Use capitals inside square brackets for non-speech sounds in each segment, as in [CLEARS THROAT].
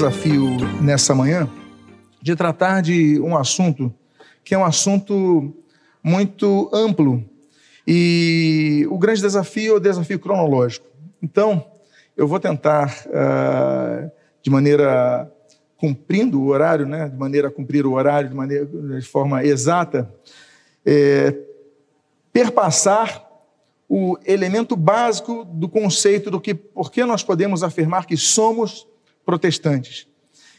desafio nessa manhã de tratar de um assunto que é um assunto muito amplo. E o grande desafio é o desafio cronológico. Então, eu vou tentar, uh, de maneira cumprindo o horário, né, de maneira a cumprir o horário de, maneira, de forma exata, é, perpassar o elemento básico do conceito do que, por que nós podemos afirmar que somos protestantes.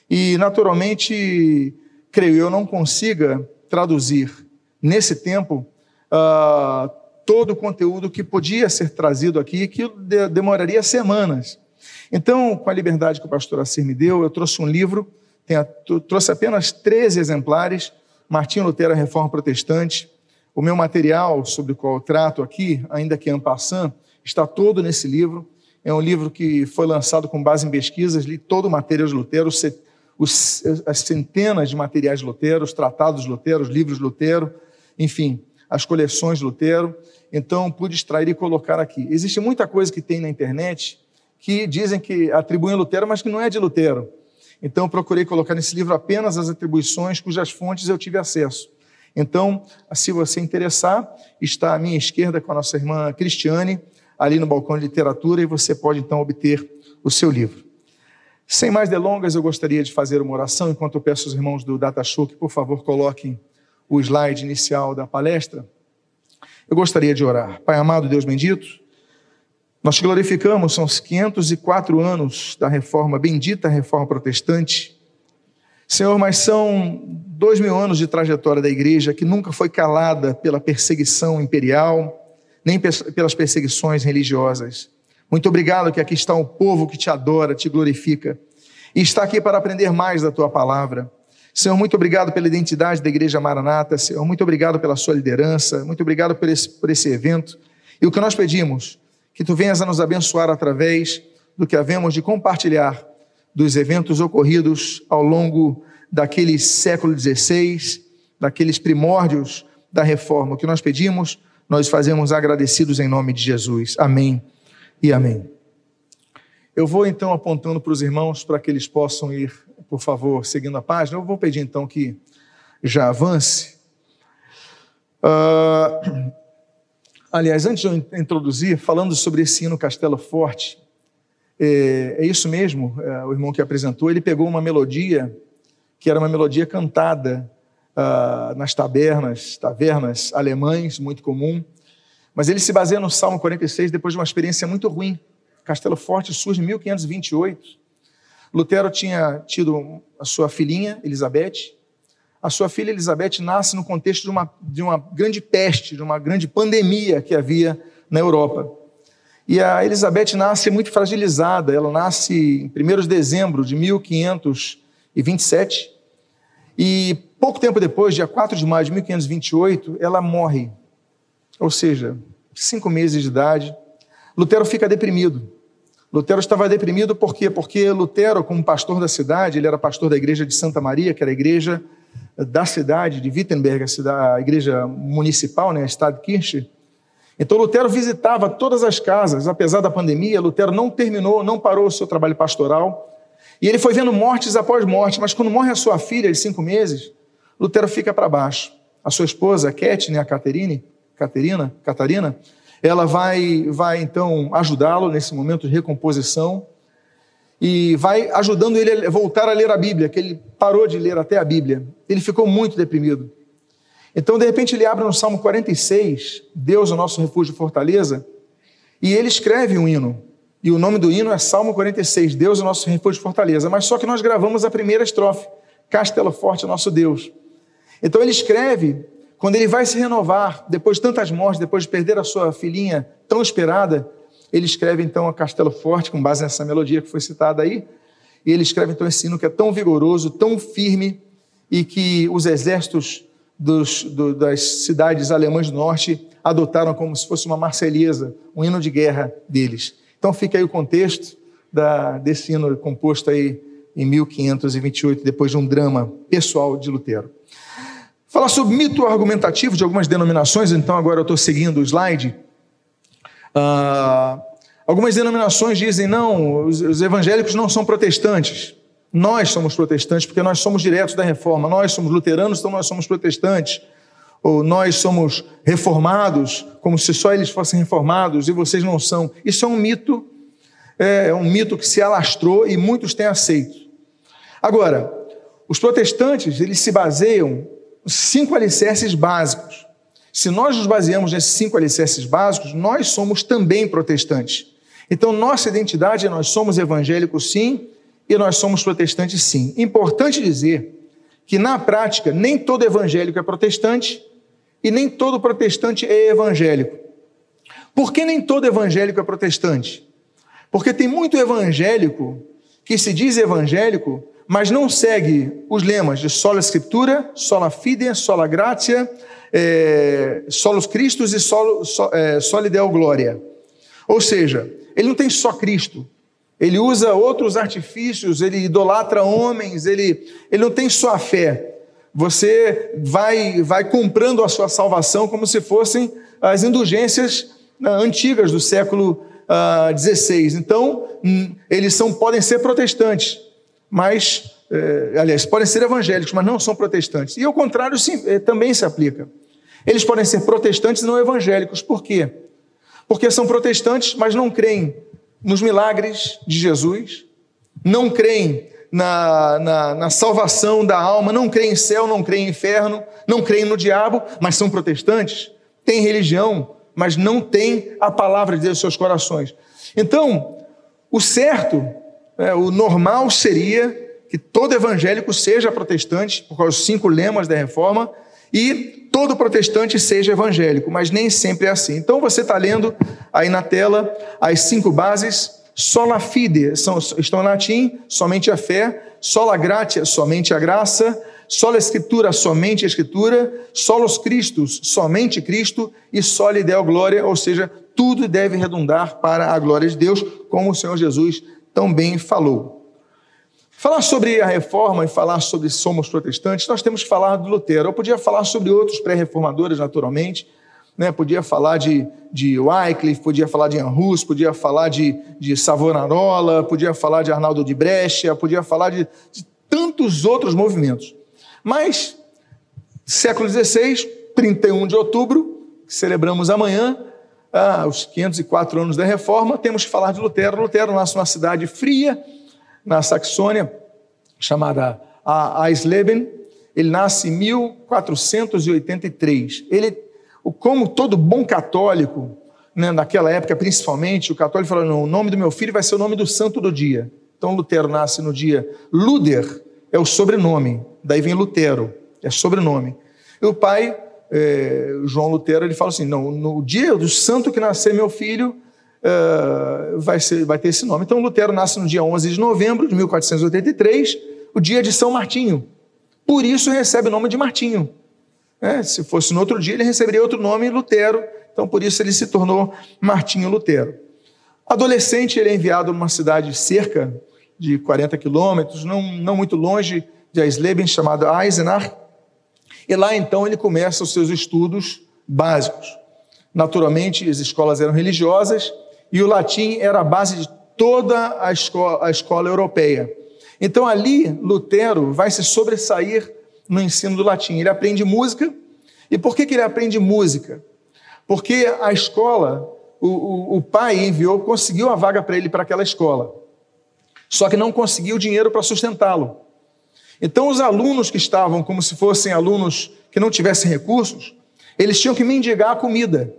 E, naturalmente, creio eu, não consiga traduzir nesse tempo uh, todo o conteúdo que podia ser trazido aqui, que de demoraria semanas. Então, com a liberdade que o pastor Assir me deu, eu trouxe um livro, trouxe apenas 13 exemplares, Martinho Lutero, a Reforma Protestante, o meu material sobre o qual eu trato aqui, ainda que en passant, está todo nesse livro. É um livro que foi lançado com base em pesquisas, li todo o material de Lutero, as centenas de materiais de Lutero, os tratados de Lutero, os livros de Lutero, enfim, as coleções de Lutero. Então, pude extrair e colocar aqui. Existe muita coisa que tem na internet que dizem que atribuem a Lutero, mas que não é de Lutero. Então, procurei colocar nesse livro apenas as atribuições cujas fontes eu tive acesso. Então, se você interessar, está à minha esquerda com a nossa irmã Cristiane, ali no balcão de literatura, e você pode então obter o seu livro. Sem mais delongas, eu gostaria de fazer uma oração, enquanto eu peço aos irmãos do Data Show que, por favor, coloquem o slide inicial da palestra. Eu gostaria de orar. Pai amado, Deus bendito, nós te glorificamos, são os 504 anos da reforma, bendita reforma protestante. Senhor, mas são dois mil anos de trajetória da igreja que nunca foi calada pela perseguição imperial, nem pelas perseguições religiosas. Muito obrigado que aqui está um povo que te adora, te glorifica e está aqui para aprender mais da tua palavra. Senhor, muito obrigado pela identidade da Igreja Maranata. Senhor, muito obrigado pela sua liderança. Muito obrigado por esse, por esse evento. E o que nós pedimos, que tu venhas a nos abençoar através do que havemos de compartilhar dos eventos ocorridos ao longo daquele século XVI, daqueles primórdios da reforma. O que nós pedimos, nós fazemos agradecidos em nome de Jesus. Amém e amém. Eu vou então apontando para os irmãos para que eles possam ir, por favor, seguindo a página. Eu vou pedir então que já avance. Uh, aliás, antes de eu introduzir, falando sobre esse hino Castelo Forte, é, é isso mesmo, é, o irmão que apresentou, ele pegou uma melodia que era uma melodia cantada uh, nas tabernas, tavernas alemães, muito comum, mas ele se baseia no Salmo 46 depois de uma experiência muito ruim. Castelo Forte surge em 1528. Lutero tinha tido a sua filhinha, Elizabeth. A sua filha Elizabeth nasce no contexto de uma, de uma grande peste, de uma grande pandemia que havia na Europa. E a Elizabeth nasce muito fragilizada, ela nasce em 1 de dezembro de 1527, e pouco tempo depois, dia 4 de maio de 1528, ela morre. Ou seja, cinco meses de idade. Lutero fica deprimido. Lutero estava deprimido por quê? Porque Lutero, como pastor da cidade, ele era pastor da igreja de Santa Maria, que era a igreja da cidade de Wittenberg, a, cidade, a igreja municipal, né, a Stadtkirche, então Lutero visitava todas as casas, apesar da pandemia, Lutero não terminou, não parou o seu trabalho pastoral. E ele foi vendo mortes após morte, mas quando morre a sua filha de cinco meses, Lutero fica para baixo. A sua esposa, Ketne, a Caterine, Caterina, Catarina, ela vai, vai então ajudá-lo nesse momento de recomposição e vai ajudando ele a voltar a ler a Bíblia, que ele parou de ler até a Bíblia. Ele ficou muito deprimido. Então, de repente, ele abre no Salmo 46, Deus, o nosso refúgio e fortaleza, e ele escreve um hino. E o nome do hino é Salmo 46, Deus, o nosso refúgio e fortaleza. Mas só que nós gravamos a primeira estrofe, Castelo Forte, nosso Deus. Então, ele escreve, quando ele vai se renovar, depois de tantas mortes, depois de perder a sua filhinha tão esperada, ele escreve então a Castelo Forte, com base nessa melodia que foi citada aí, e ele escreve então esse hino que é tão vigoroso, tão firme, e que os exércitos dos, do, das cidades alemãs do norte adotaram como se fosse uma marselhesa, um hino de guerra deles. Então fica aí o contexto da, desse hino composto aí em 1528, depois de um drama pessoal de Lutero. Falar sobre mito argumentativo de algumas denominações, então agora eu estou seguindo o slide. Ah, algumas denominações dizem, não, os, os evangélicos não são protestantes. Nós somos protestantes porque nós somos diretos da reforma. Nós somos luteranos, então nós somos protestantes. Ou nós somos reformados, como se só eles fossem reformados e vocês não são. Isso é um mito, é um mito que se alastrou e muitos têm aceito. Agora, os protestantes, eles se baseiam cinco alicerces básicos. Se nós nos baseamos nesses cinco alicerces básicos, nós somos também protestantes. Então, nossa identidade é nós somos evangélicos, sim, e nós somos protestantes, sim. Importante dizer que, na prática, nem todo evangélico é protestante e nem todo protestante é evangélico. Por que nem todo evangélico é protestante? Porque tem muito evangélico que se diz evangélico, mas não segue os lemas de sola escritura, sola fide, sola gratia, é, solos Cristos e solo, so, é, soli deo glória. Ou seja, ele não tem só Cristo, ele usa outros artifícios, ele idolatra homens, ele, ele não tem só a fé. Você vai, vai comprando a sua salvação como se fossem as indulgências uh, antigas do século XVI. Uh, então, hum, eles são, podem ser protestantes, mas, eh, aliás, podem ser evangélicos, mas não são protestantes. E o contrário sim, eh, também se aplica. Eles podem ser protestantes e não evangélicos. Por quê? Porque são protestantes, mas não creem nos milagres de Jesus, não creem na, na, na, salvação da alma, não creem em céu, não creem em inferno, não creem no diabo, mas são protestantes, têm religião, mas não têm a palavra de Deus em seus corações. Então, o certo, é, o normal seria que todo evangélico seja protestante, por causa dos cinco lemas da reforma, e todo protestante seja evangélico, mas nem sempre é assim. Então você está lendo aí na tela as cinco bases. Sola fide são, estão em latim, somente a fé. Sola gratia, somente a graça. Sola escritura, somente a escritura. Solos Christus, somente Cristo. E soli deo glória, ou seja, tudo deve redundar para a glória de Deus, como o Senhor Jesus também falou. Falar sobre a reforma e falar sobre somos protestantes, nós temos que falar do Lutero. Eu podia falar sobre outros pré-reformadores, naturalmente, né? podia falar de, de Wycliffe, podia falar de Anhus, podia falar de, de Savonarola, podia falar de Arnaldo de Brescia, podia falar de, de tantos outros movimentos. Mas, século XVI, 31 de outubro, celebramos amanhã, ah, os 504 anos da Reforma, temos que falar de Lutero. Lutero nasce numa cidade fria, na Saxônia, chamada Eisleben. Ele nasce em 1483. Ele, como todo bom católico, né, naquela época principalmente, o católico falou: não, o nome do meu filho vai ser o nome do santo do dia. Então Lutero nasce no dia. Luder é o sobrenome, daí vem Lutero, é sobrenome. E o pai, é, João Lutero, ele fala assim: não, no dia do santo que nascer meu filho, uh, vai, ser, vai ter esse nome. Então, Lutero nasce no dia 11 de novembro de 1483, o dia de São Martinho. Por isso recebe o nome de Martinho. É, se fosse no outro dia, ele receberia outro nome, Lutero. Então, por isso ele se tornou Martinho Lutero. Adolescente, ele é enviado numa cidade cerca de 40 quilômetros, não, não muito longe de Eisleben, chamada Eisenach. E lá, então, ele começa os seus estudos básicos. Naturalmente, as escolas eram religiosas e o latim era a base de toda a escola, a escola europeia. Então ali Lutero vai se sobressair no ensino do latim. Ele aprende música. E por que, que ele aprende música? Porque a escola, o, o, o pai enviou, conseguiu a vaga para ele para aquela escola. Só que não conseguiu dinheiro para sustentá-lo. Então os alunos que estavam como se fossem alunos que não tivessem recursos, eles tinham que mendigar a comida.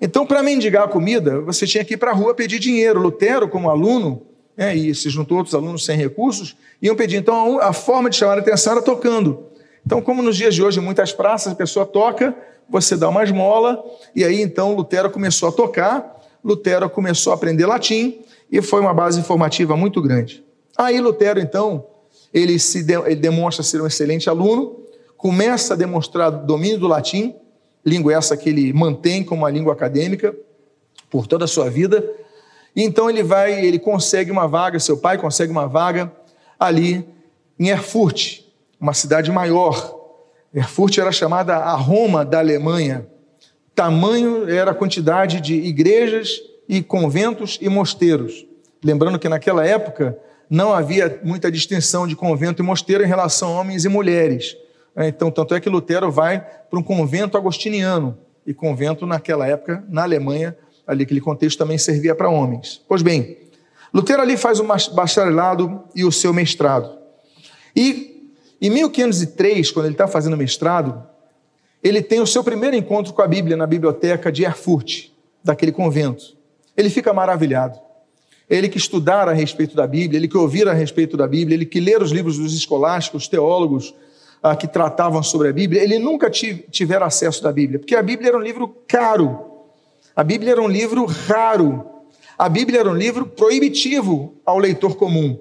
Então, para mendigar comida, você tinha que ir para a rua pedir dinheiro. Lutero, como aluno, né, e se juntou outros alunos sem recursos, iam pedir. Então, a forma de chamar a atenção era tocando. Então, como nos dias de hoje, em muitas praças, a pessoa toca, você dá uma esmola, e aí então Lutero começou a tocar, Lutero começou a aprender latim, e foi uma base informativa muito grande. Aí Lutero, então, ele, se de, ele demonstra ser um excelente aluno, começa a demonstrar domínio do latim, língua essa que ele mantém como uma língua acadêmica por toda a sua vida. E então ele vai, ele consegue uma vaga, seu pai consegue uma vaga ali em Erfurt, uma cidade maior. Erfurt era chamada a Roma da Alemanha. Tamanho era a quantidade de igrejas e conventos e mosteiros. Lembrando que naquela época não havia muita distinção de convento e mosteiro em relação a homens e mulheres. É, então, tanto é que Lutero vai para um convento agostiniano, e convento naquela época, na Alemanha, ali aquele contexto também servia para homens. Pois bem, Lutero ali faz o bacharelado e o seu mestrado. E em 1503, quando ele está fazendo mestrado, ele tem o seu primeiro encontro com a Bíblia na biblioteca de Erfurt, daquele convento. Ele fica maravilhado. Ele que estudar a respeito da Bíblia, ele que ouvir a respeito da Bíblia, ele que ler os livros dos escolásticos, teólogos ah, que tratavam sobre a Bíblia, ele nunca tiver acesso da Bíblia, porque a Bíblia era um livro caro, a Bíblia era um livro raro, a Bíblia era um livro proibitivo ao leitor comum.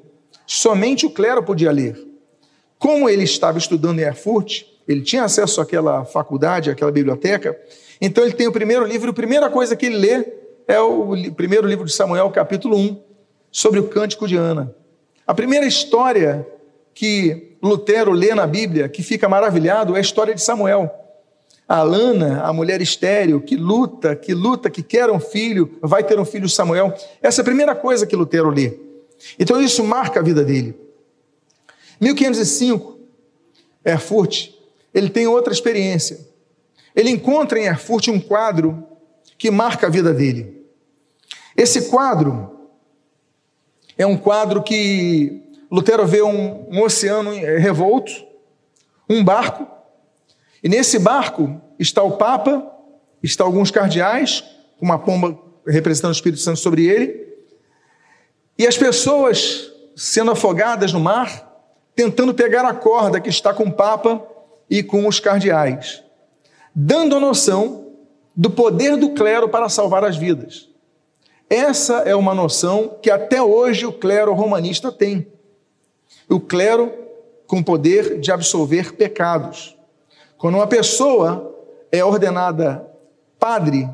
Somente o clero podia ler. Como ele estava estudando em Erfurt, ele tinha acesso àquela faculdade, àquela biblioteca, então ele tem o primeiro livro, a primeira coisa que ele lê é o primeiro livro de Samuel, capítulo 1, sobre o cântico de Ana. A primeira história que Lutero lê na Bíblia, que fica maravilhado, é a história de Samuel. A Lana, a mulher estéril, que luta, que luta, que quer um filho, vai ter um filho Samuel. Essa é a primeira coisa que Lutero lê. Então isso marca a vida dele. 1505, Erfurt, ele tem outra experiência. Ele encontra em Erfurt um quadro que marca a vida dele. Esse quadro é um quadro que Lutero vê um, um oceano revolto, um barco, e nesse barco está o Papa, está alguns cardeais, com uma pomba representando o Espírito Santo sobre ele, e as pessoas sendo afogadas no mar, tentando pegar a corda que está com o Papa e com os cardeais, dando a noção do poder do clero para salvar as vidas. Essa é uma noção que até hoje o clero romanista tem. O clero com poder de absolver pecados. Quando uma pessoa é ordenada padre,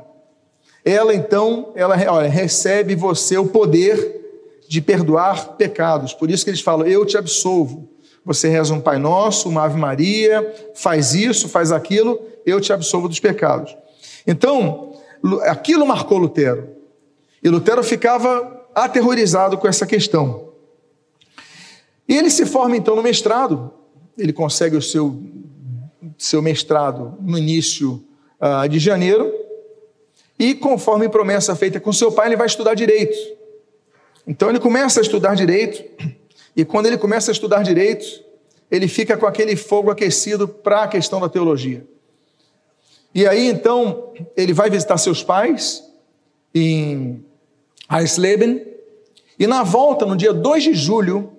ela então, ela olha, recebe você o poder de perdoar pecados. Por isso que eles falam: "Eu te absolvo". Você reza um Pai Nosso, uma Ave Maria, faz isso, faz aquilo, eu te absolvo dos pecados. Então, aquilo marcou Lutero. E Lutero ficava aterrorizado com essa questão. E ele se forma então no mestrado, ele consegue o seu, seu mestrado no início uh, de janeiro, e conforme promessa feita com seu pai, ele vai estudar direito. Então ele começa a estudar direito, e quando ele começa a estudar direito, ele fica com aquele fogo aquecido para a questão da teologia. E aí então ele vai visitar seus pais em Eisleben, e na volta, no dia 2 de julho,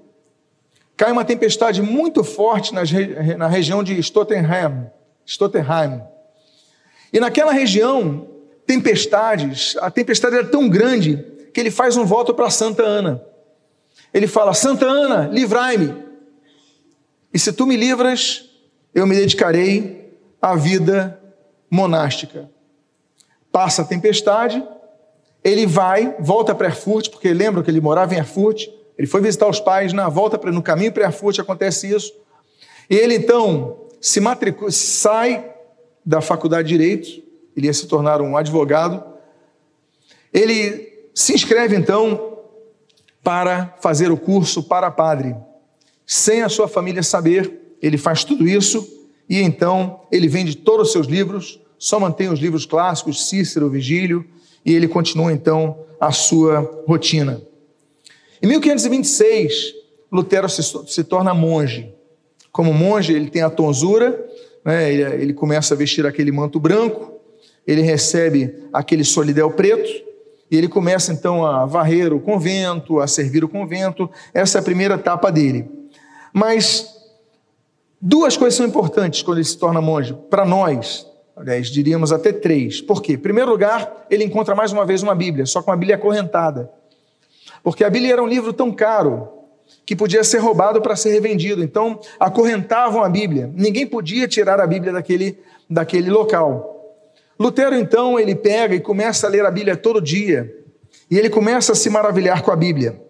cai uma tempestade muito forte na região de Stottenheim, Stottenheim. E naquela região, tempestades, a tempestade era tão grande que ele faz um voto para Santa Ana. Ele fala: Santa Ana, livrai-me. E se tu me livras, eu me dedicarei à vida monástica. Passa a tempestade, ele vai, volta para Erfurt, porque lembra que ele morava em Erfurt, ele foi visitar os pais, na volta, no caminho para Erfurt acontece isso. E ele então se matricula, sai da faculdade de Direito, ele ia se tornar um advogado. Ele se inscreve então para fazer o curso para padre. Sem a sua família saber, ele faz tudo isso e então ele vende todos os seus livros, só mantém os livros clássicos, Cícero, Vigílio, e ele continua então a sua rotina. Em 1526, Lutero se, se torna monge. Como monge, ele tem a tonsura, né? ele, ele começa a vestir aquele manto branco, ele recebe aquele solidel preto, e ele começa então a varrer o convento, a servir o convento. Essa é a primeira etapa dele. Mas duas coisas são importantes quando ele se torna monge, para nós, aliás, diríamos até três. Por quê? Em primeiro lugar, ele encontra mais uma vez uma Bíblia, só com uma Bíblia acorrentada. Porque a Bíblia era um livro tão caro que podia ser roubado para ser revendido. Então, acorrentavam a Bíblia. Ninguém podia tirar a Bíblia daquele, daquele local. Lutero, então, ele pega e começa a ler a Bíblia todo dia. E ele começa a se maravilhar com a Bíblia.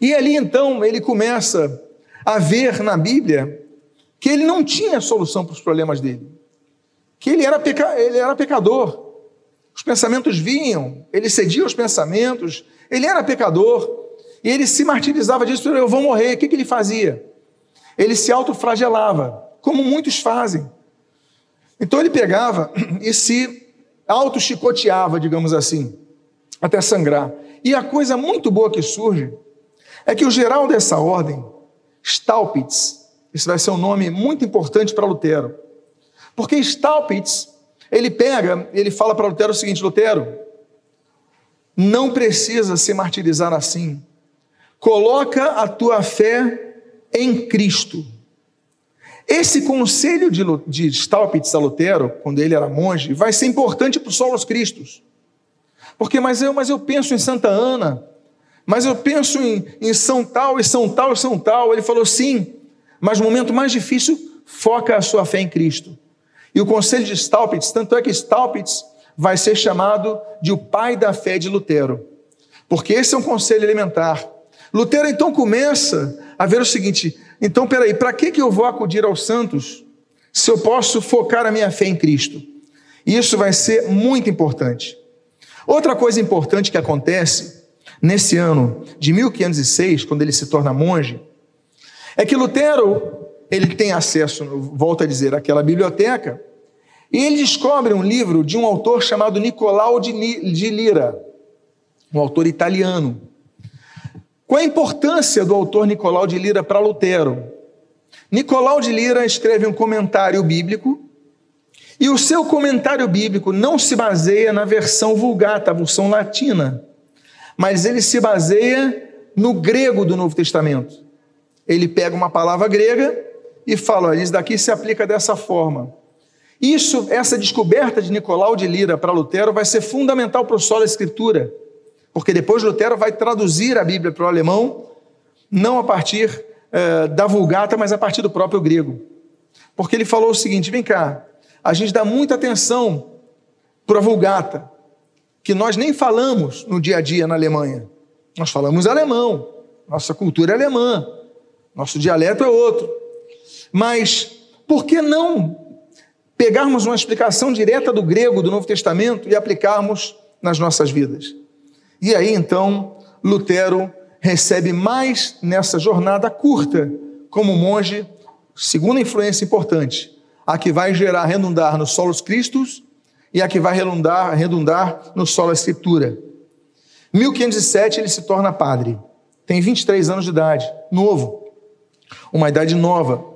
E ali, então, ele começa a ver na Bíblia que ele não tinha solução para os problemas dele. Que ele era, peca... ele era pecador. Os pensamentos vinham, ele cedia aos pensamentos, ele era pecador. E ele se martirizava disso, eu vou morrer. O que, que ele fazia? Ele se autoflagelava, como muitos fazem. Então ele pegava [CLEARS THROAT] e se auto-chicoteava, digamos assim, até sangrar. E a coisa muito boa que surge é que o geral dessa ordem, Staupitz, esse vai ser um nome muito importante para Lutero, porque Staupitz, ele pega, ele fala para Lutero o seguinte: Lutero, não precisa se martirizar assim. Coloca a tua fé em Cristo. Esse conselho de, de Staupitz a Lutero, quando ele era monge, vai ser importante para os solos cristos. Porque, mas eu, mas eu penso em Santa Ana, mas eu penso em, em São Tal, e São Tal, e São Tal. Ele falou, sim, mas no momento mais difícil, foca a sua fé em Cristo. E o conselho de Staupitz, tanto é que Staupitz vai ser chamado de o pai da fé de Lutero, porque esse é um conselho elementar. Lutero então começa a ver o seguinte: então, peraí, para que, que eu vou acudir aos santos se eu posso focar a minha fé em Cristo? Isso vai ser muito importante. Outra coisa importante que acontece nesse ano de 1506, quando ele se torna monge, é que Lutero ele tem acesso, volto a dizer, àquela biblioteca, e ele descobre um livro de um autor chamado Nicolau de Lira, um autor italiano. Qual a importância do autor Nicolau de Lira para Lutero? Nicolau de Lira escreve um comentário bíblico, e o seu comentário bíblico não se baseia na versão vulgata, a versão latina, mas ele se baseia no grego do Novo Testamento. Ele pega uma palavra grega e fala: olha, isso daqui se aplica dessa forma. Isso, essa descoberta de Nicolau de Lira para Lutero vai ser fundamental para o solo escritura, porque depois Lutero vai traduzir a Bíblia para o alemão, não a partir eh, da Vulgata, mas a partir do próprio grego. Porque ele falou o seguinte: vem cá, a gente dá muita atenção para a Vulgata, que nós nem falamos no dia a dia na Alemanha. Nós falamos alemão, nossa cultura é alemã, nosso dialeto é outro. Mas por que não pegarmos uma explicação direta do grego do Novo Testamento e aplicarmos nas nossas vidas. E aí então Lutero recebe mais nessa jornada curta como monge, segunda influência importante, a que vai gerar redundar no solos Cristos e a que vai redundar, redundar no solo Escritura. 1507 ele se torna padre. Tem 23 anos de idade, novo. Uma idade nova.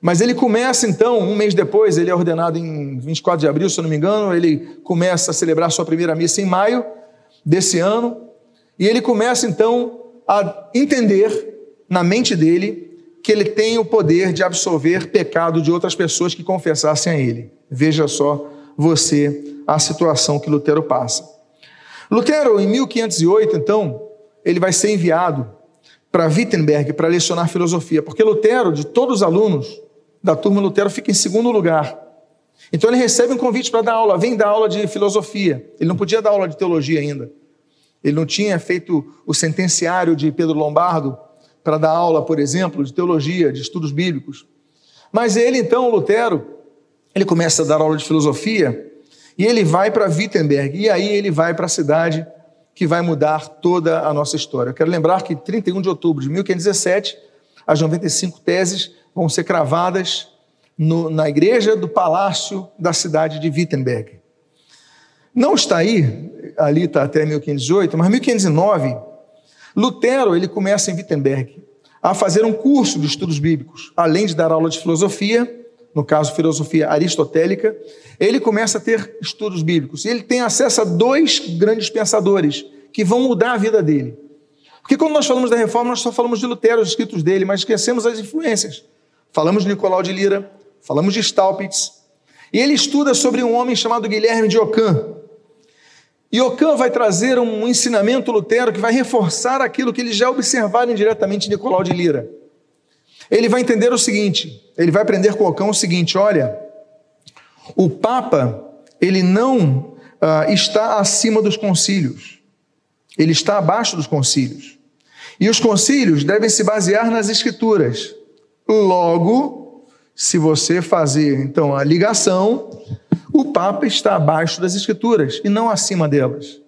Mas ele começa então, um mês depois, ele é ordenado em 24 de abril, se eu não me engano, ele começa a celebrar sua primeira missa em maio desse ano, e ele começa então a entender na mente dele que ele tem o poder de absolver pecado de outras pessoas que confessassem a ele. Veja só você a situação que Lutero passa. Lutero, em 1508, então, ele vai ser enviado para Wittenberg para lecionar filosofia, porque Lutero, de todos os alunos, da turma Lutero fica em segundo lugar. Então ele recebe um convite para dar aula, vem dar aula de filosofia. Ele não podia dar aula de teologia ainda. Ele não tinha feito o sentenciário de Pedro Lombardo para dar aula, por exemplo, de teologia, de estudos bíblicos. Mas ele então, Lutero, ele começa a dar aula de filosofia e ele vai para Wittenberg. E aí ele vai para a cidade que vai mudar toda a nossa história. Eu quero lembrar que 31 de outubro de 1517, as 95 teses vão ser cravadas no, na igreja do palácio da cidade de Wittenberg. Não está aí, ali está até 1518, mas 1509, Lutero ele começa em Wittenberg a fazer um curso de estudos bíblicos, além de dar aula de filosofia, no caso filosofia aristotélica, ele começa a ter estudos bíblicos. E ele tem acesso a dois grandes pensadores que vão mudar a vida dele. Porque quando nós falamos da reforma, nós só falamos de Lutero, os escritos dele, mas esquecemos as influências. Falamos de Nicolau de Lira, falamos de Staupitz. E ele estuda sobre um homem chamado Guilherme de Ockham. E Ockham vai trazer um ensinamento lutero que vai reforçar aquilo que eles já observaram indiretamente em Nicolau de Lira. Ele vai entender o seguinte, ele vai aprender com Ockham o seguinte, olha, o Papa, ele não uh, está acima dos concílios, ele está abaixo dos concílios. E os concílios devem se basear nas escrituras. Logo, se você fazer então a ligação, o Papa está abaixo das Escrituras e não acima delas.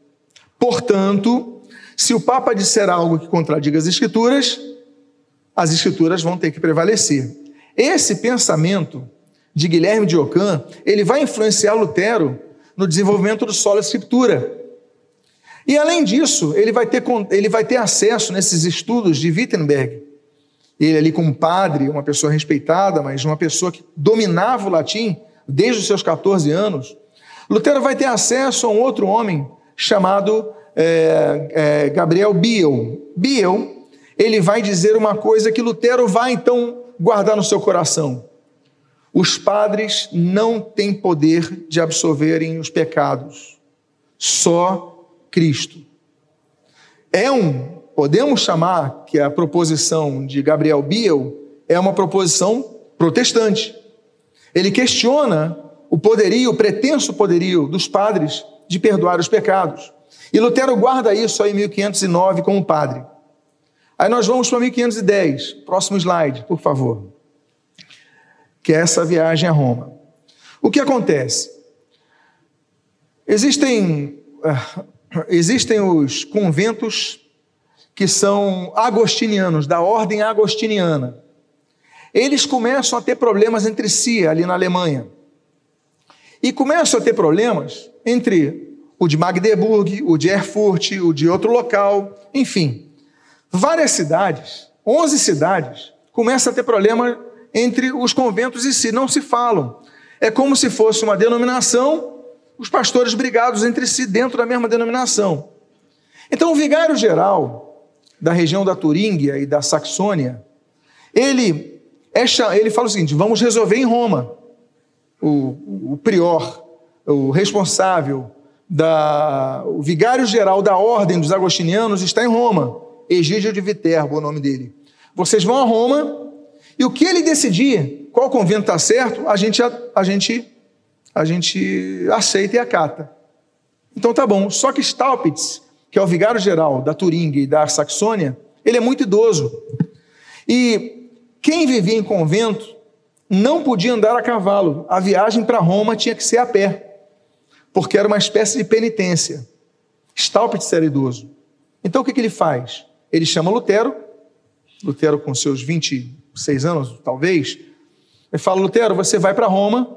Portanto, se o Papa disser algo que contradiga as Escrituras, as Escrituras vão ter que prevalecer. Esse pensamento de Guilherme de Ockham, ele vai influenciar Lutero no desenvolvimento do solo escritura. E além disso, ele vai ter, ele vai ter acesso nesses estudos de Wittenberg. Ele ali como padre, uma pessoa respeitada, mas uma pessoa que dominava o latim desde os seus 14 anos. Lutero vai ter acesso a um outro homem chamado é, é, Gabriel Biel. Biel, ele vai dizer uma coisa que Lutero vai então guardar no seu coração. Os padres não têm poder de absolverem os pecados, só Cristo. É um, podemos chamar que a proposição de Gabriel Biel é uma proposição protestante. Ele questiona o poderio, o pretenso poderio dos padres de perdoar os pecados. E Lutero guarda isso aí em 1509 como padre. Aí nós vamos para 1510, próximo slide, por favor. Que é essa viagem a Roma. O que acontece? Existem, uh, existem os conventos que são agostinianos, da ordem agostiniana. Eles começam a ter problemas entre si ali na Alemanha. E começam a ter problemas entre o de Magdeburg, o de Erfurt, o de outro local, enfim. Várias cidades, 11 cidades, começam a ter problema entre os conventos em si, não se falam. É como se fosse uma denominação, os pastores brigados entre si dentro da mesma denominação. Então, o vigário geral da região da Turíngia e da Saxônia, ele, é, ele fala o seguinte: vamos resolver em Roma. O, o prior, o responsável, da, o vigário geral da ordem dos agostinianos está em Roma. Egídio de Viterbo é o nome dele. Vocês vão a Roma e o que ele decidir, qual convento está certo, a gente, a, a, gente, a gente aceita e acata. Então tá bom. Só que Staupitz, que é o vigário geral da Turinga e da Saxônia, ele é muito idoso. E quem vivia em convento não podia andar a cavalo. A viagem para Roma tinha que ser a pé porque era uma espécie de penitência. Staupitz era idoso. Então o que, que ele faz? Ele chama Lutero, Lutero com seus 26 anos, talvez, ele fala: Lutero, você vai para Roma,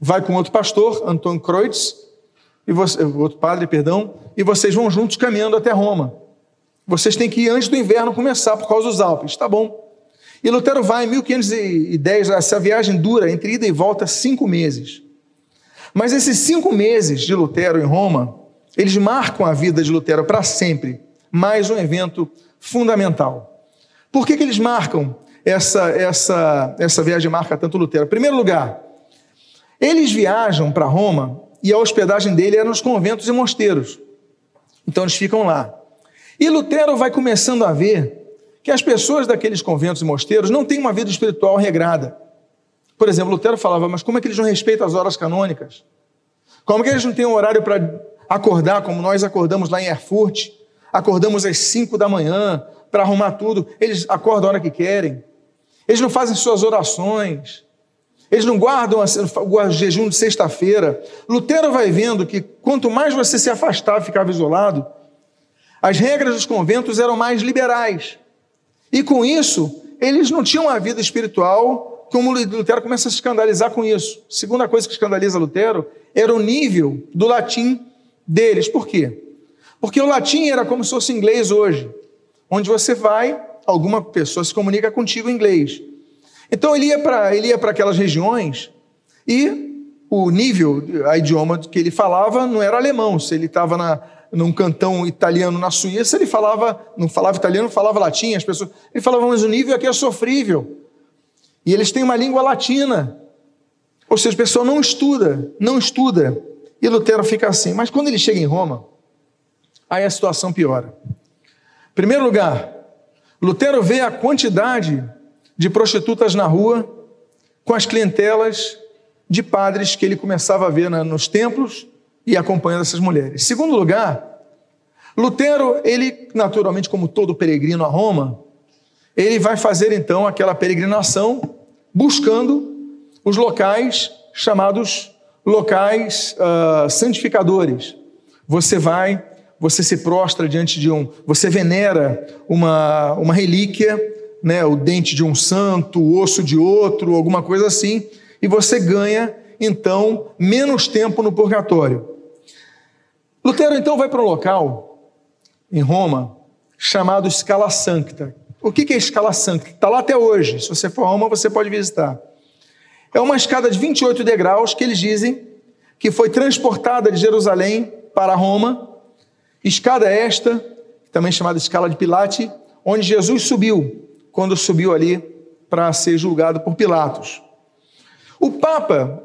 vai com outro pastor, Antônio Kreutz, e você, outro padre, perdão, e vocês vão juntos caminhando até Roma. Vocês têm que ir antes do inverno começar por causa dos Alpes, tá bom? E Lutero vai em 1510, essa viagem dura entre ida e volta cinco meses. Mas esses cinco meses de Lutero em Roma, eles marcam a vida de Lutero para sempre. Mais um evento fundamental. Por que, que eles marcam essa, essa, essa viagem marca tanto Lutero? Em primeiro lugar, eles viajam para Roma e a hospedagem dele era nos conventos e mosteiros. Então eles ficam lá. E Lutero vai começando a ver que as pessoas daqueles conventos e mosteiros não têm uma vida espiritual regrada. Por exemplo, Lutero falava, mas como é que eles não respeitam as horas canônicas? Como é que eles não têm um horário para acordar, como nós acordamos lá em Erfurt? Acordamos às 5 da manhã para arrumar tudo. Eles acordam a hora que querem. Eles não fazem suas orações. Eles não guardam o jejum de sexta-feira. Lutero vai vendo que quanto mais você se afastava, ficava isolado, as regras dos conventos eram mais liberais. E com isso, eles não tinham uma vida espiritual como Lutero começa a se escandalizar com isso. Segunda coisa que escandaliza Lutero era o nível do latim deles. Por quê? Porque o latim era como se fosse inglês hoje, onde você vai, alguma pessoa se comunica contigo em inglês. Então ele ia para ele ia para aquelas regiões e o nível, a idioma que ele falava não era alemão. Se ele estava num cantão italiano na Suíça, ele falava, não falava italiano, falava latim, as pessoas, ele falava, mas o nível aqui é sofrível. E eles têm uma língua latina. Ou seja, a pessoa não estuda, não estuda. E Lutero fica assim. Mas quando ele chega em Roma, aí a situação piora. Em primeiro lugar, Lutero vê a quantidade de prostitutas na rua com as clientelas de padres que ele começava a ver nos templos e acompanhando essas mulheres. Segundo lugar, Lutero, ele naturalmente como todo peregrino a Roma, ele vai fazer então aquela peregrinação buscando os locais chamados locais uh, santificadores. Você vai você se prostra diante de um, você venera uma, uma relíquia, né, o dente de um santo, o osso de outro, alguma coisa assim, e você ganha então menos tempo no purgatório. Lutero então vai para um local em Roma chamado Scala Sancta. O que é Scala Sancta? Está lá até hoje. Se você for a Roma, você pode visitar. É uma escada de 28 degraus que eles dizem que foi transportada de Jerusalém para Roma Escada esta, também chamada escala de Pilate, onde Jesus subiu, quando subiu ali para ser julgado por Pilatos. O Papa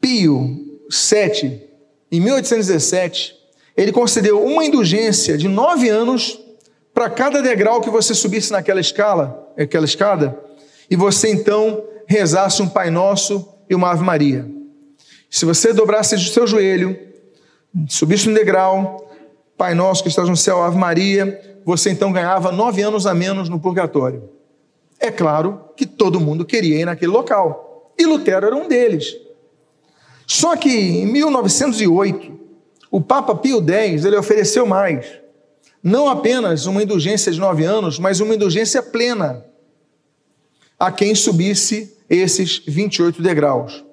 Pio VII, em 1817, ele concedeu uma indulgência de nove anos para cada degrau que você subisse naquela escala, aquela escada, e você então rezasse um Pai Nosso e uma Ave Maria. Se você dobrasse o seu joelho, subisse um degrau, Pai nosso que estás no céu, Ave Maria, você então ganhava nove anos a menos no purgatório. É claro que todo mundo queria ir naquele local. E Lutero era um deles. Só que em 1908, o Papa Pio X ele ofereceu mais. Não apenas uma indulgência de nove anos, mas uma indulgência plena a quem subisse esses 28 degraus.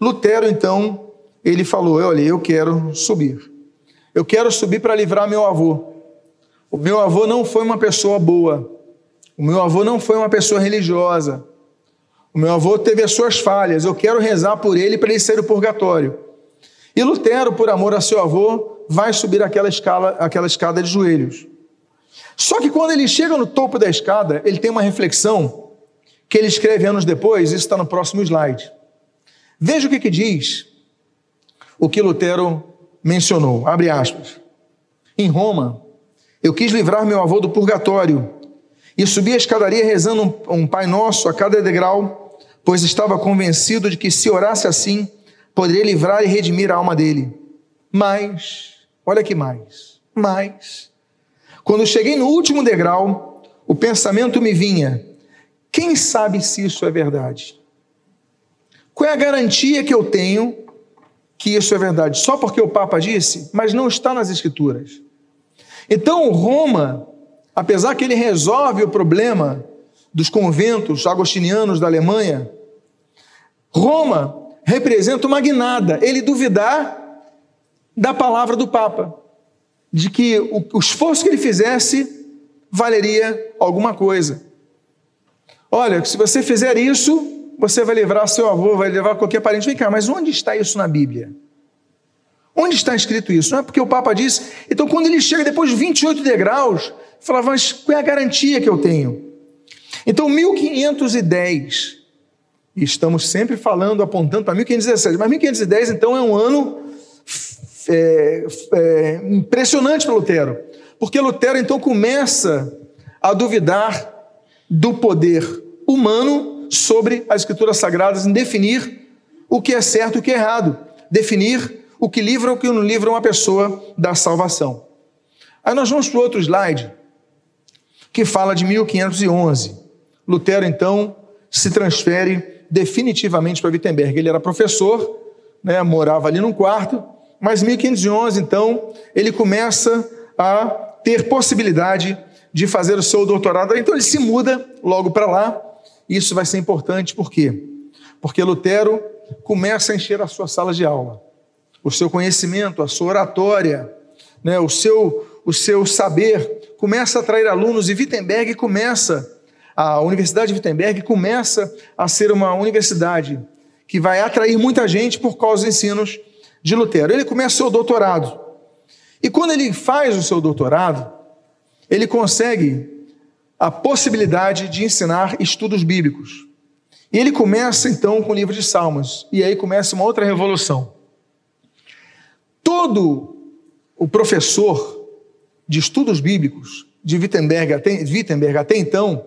Lutero, então, ele falou: Olha, eu quero subir. Eu quero subir para livrar meu avô. O meu avô não foi uma pessoa boa. O meu avô não foi uma pessoa religiosa. O meu avô teve as suas falhas. Eu quero rezar por ele para ele sair do purgatório. E Lutero, por amor a seu avô, vai subir aquela, escala, aquela escada de joelhos. Só que quando ele chega no topo da escada, ele tem uma reflexão que ele escreve anos depois, isso está no próximo slide. Veja o que, que diz o que Lutero mencionou, abre aspas. Em Roma, eu quis livrar meu avô do purgatório e subi a escadaria rezando um, um Pai Nosso a cada degrau, pois estava convencido de que se orasse assim, poderia livrar e redimir a alma dele. Mas, olha que mais, mas, quando cheguei no último degrau, o pensamento me vinha: quem sabe se isso é verdade? Qual é a garantia que eu tenho que isso é verdade só porque o Papa disse, mas não está nas Escrituras. Então, Roma, apesar que ele resolve o problema dos conventos agostinianos da Alemanha, Roma representa uma guinada, ele duvidar da palavra do Papa, de que o esforço que ele fizesse valeria alguma coisa. Olha, se você fizer isso, você vai livrar seu avô, vai levar qualquer parente. Vem cá, mas onde está isso na Bíblia? Onde está escrito isso? Não é porque o Papa disse. Então, quando ele chega depois de 28 degraus, falava, mas qual é a garantia que eu tenho? Então, 1510, e estamos sempre falando, apontando para 1517, mas 1510 então é um ano é, é, impressionante para Lutero, porque Lutero então começa a duvidar do poder humano sobre as Escrituras Sagradas em definir o que é certo e o que é errado, definir o que livra ou o que não livra uma pessoa da salvação. Aí nós vamos para o outro slide, que fala de 1511. Lutero, então, se transfere definitivamente para Wittenberg. Ele era professor, né, morava ali num quarto, mas em 1511, então, ele começa a ter possibilidade de fazer o seu doutorado. Então ele se muda logo para lá isso vai ser importante por quê? Porque Lutero começa a encher a sua sala de aula, o seu conhecimento, a sua oratória, né, o, seu, o seu saber, começa a atrair alunos e Wittenberg começa, a Universidade de Wittenberg começa a ser uma universidade que vai atrair muita gente por causa dos ensinos de Lutero. Ele começa o seu doutorado. E quando ele faz o seu doutorado, ele consegue a possibilidade de ensinar estudos bíblicos. E ele começa então com o livro de Salmos, e aí começa uma outra revolução. Todo o professor de estudos bíblicos de Wittenberg até, Wittenberg até então,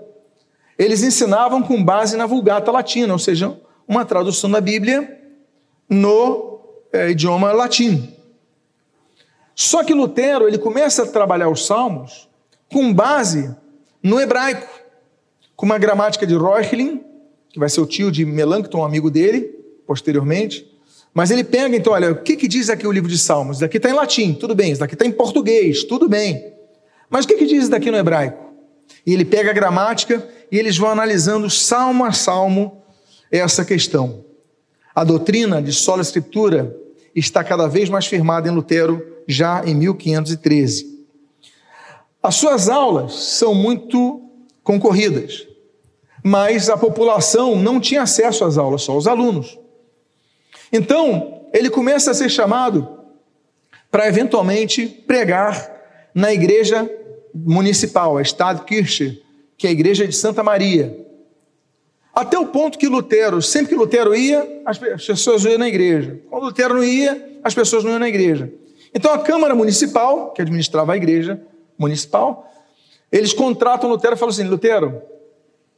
eles ensinavam com base na Vulgata Latina, ou seja, uma tradução da Bíblia no é, idioma latino. Só que Lutero ele começa a trabalhar os Salmos com base no hebraico, com uma gramática de Reuchlin, que vai ser o tio de Melanchthon, amigo dele, posteriormente, Mas ele pega, então, olha, o que, que diz aqui o livro de Salmos? Isso daqui está em latim, tudo bem. Isso daqui está em português, tudo bem. Mas o que, que diz isso daqui no hebraico? E ele pega a gramática e eles vão analisando salmo a salmo essa questão. A doutrina de sola escritura está cada vez mais firmada em Lutero, já em 1513. As suas aulas são muito concorridas, mas a população não tinha acesso às aulas, só os alunos. Então, ele começa a ser chamado para eventualmente pregar na igreja municipal, a Stadtkirche, que é a igreja de Santa Maria. Até o ponto que Lutero, sempre que Lutero ia, as pessoas iam na igreja. Quando Lutero não ia, as pessoas não iam na igreja. Então a Câmara Municipal, que administrava a igreja municipal, eles contratam Lutero e falam assim: Lutero,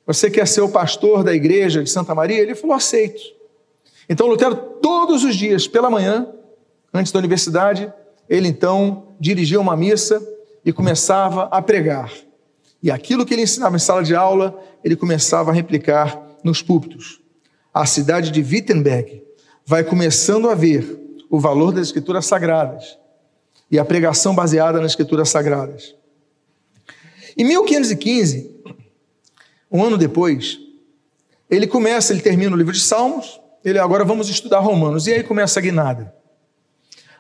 você quer ser o pastor da igreja de Santa Maria? Ele falou: aceito. Então, Lutero, todos os dias, pela manhã, antes da universidade, ele então dirigia uma missa e começava a pregar. E aquilo que ele ensinava em sala de aula, ele começava a replicar nos púlpitos. A cidade de Wittenberg vai começando a ver o valor das escrituras sagradas e a pregação baseada nas escrituras sagradas. Em 1515, um ano depois, ele começa, ele termina o livro de Salmos, ele agora vamos estudar Romanos. E aí começa a guinada.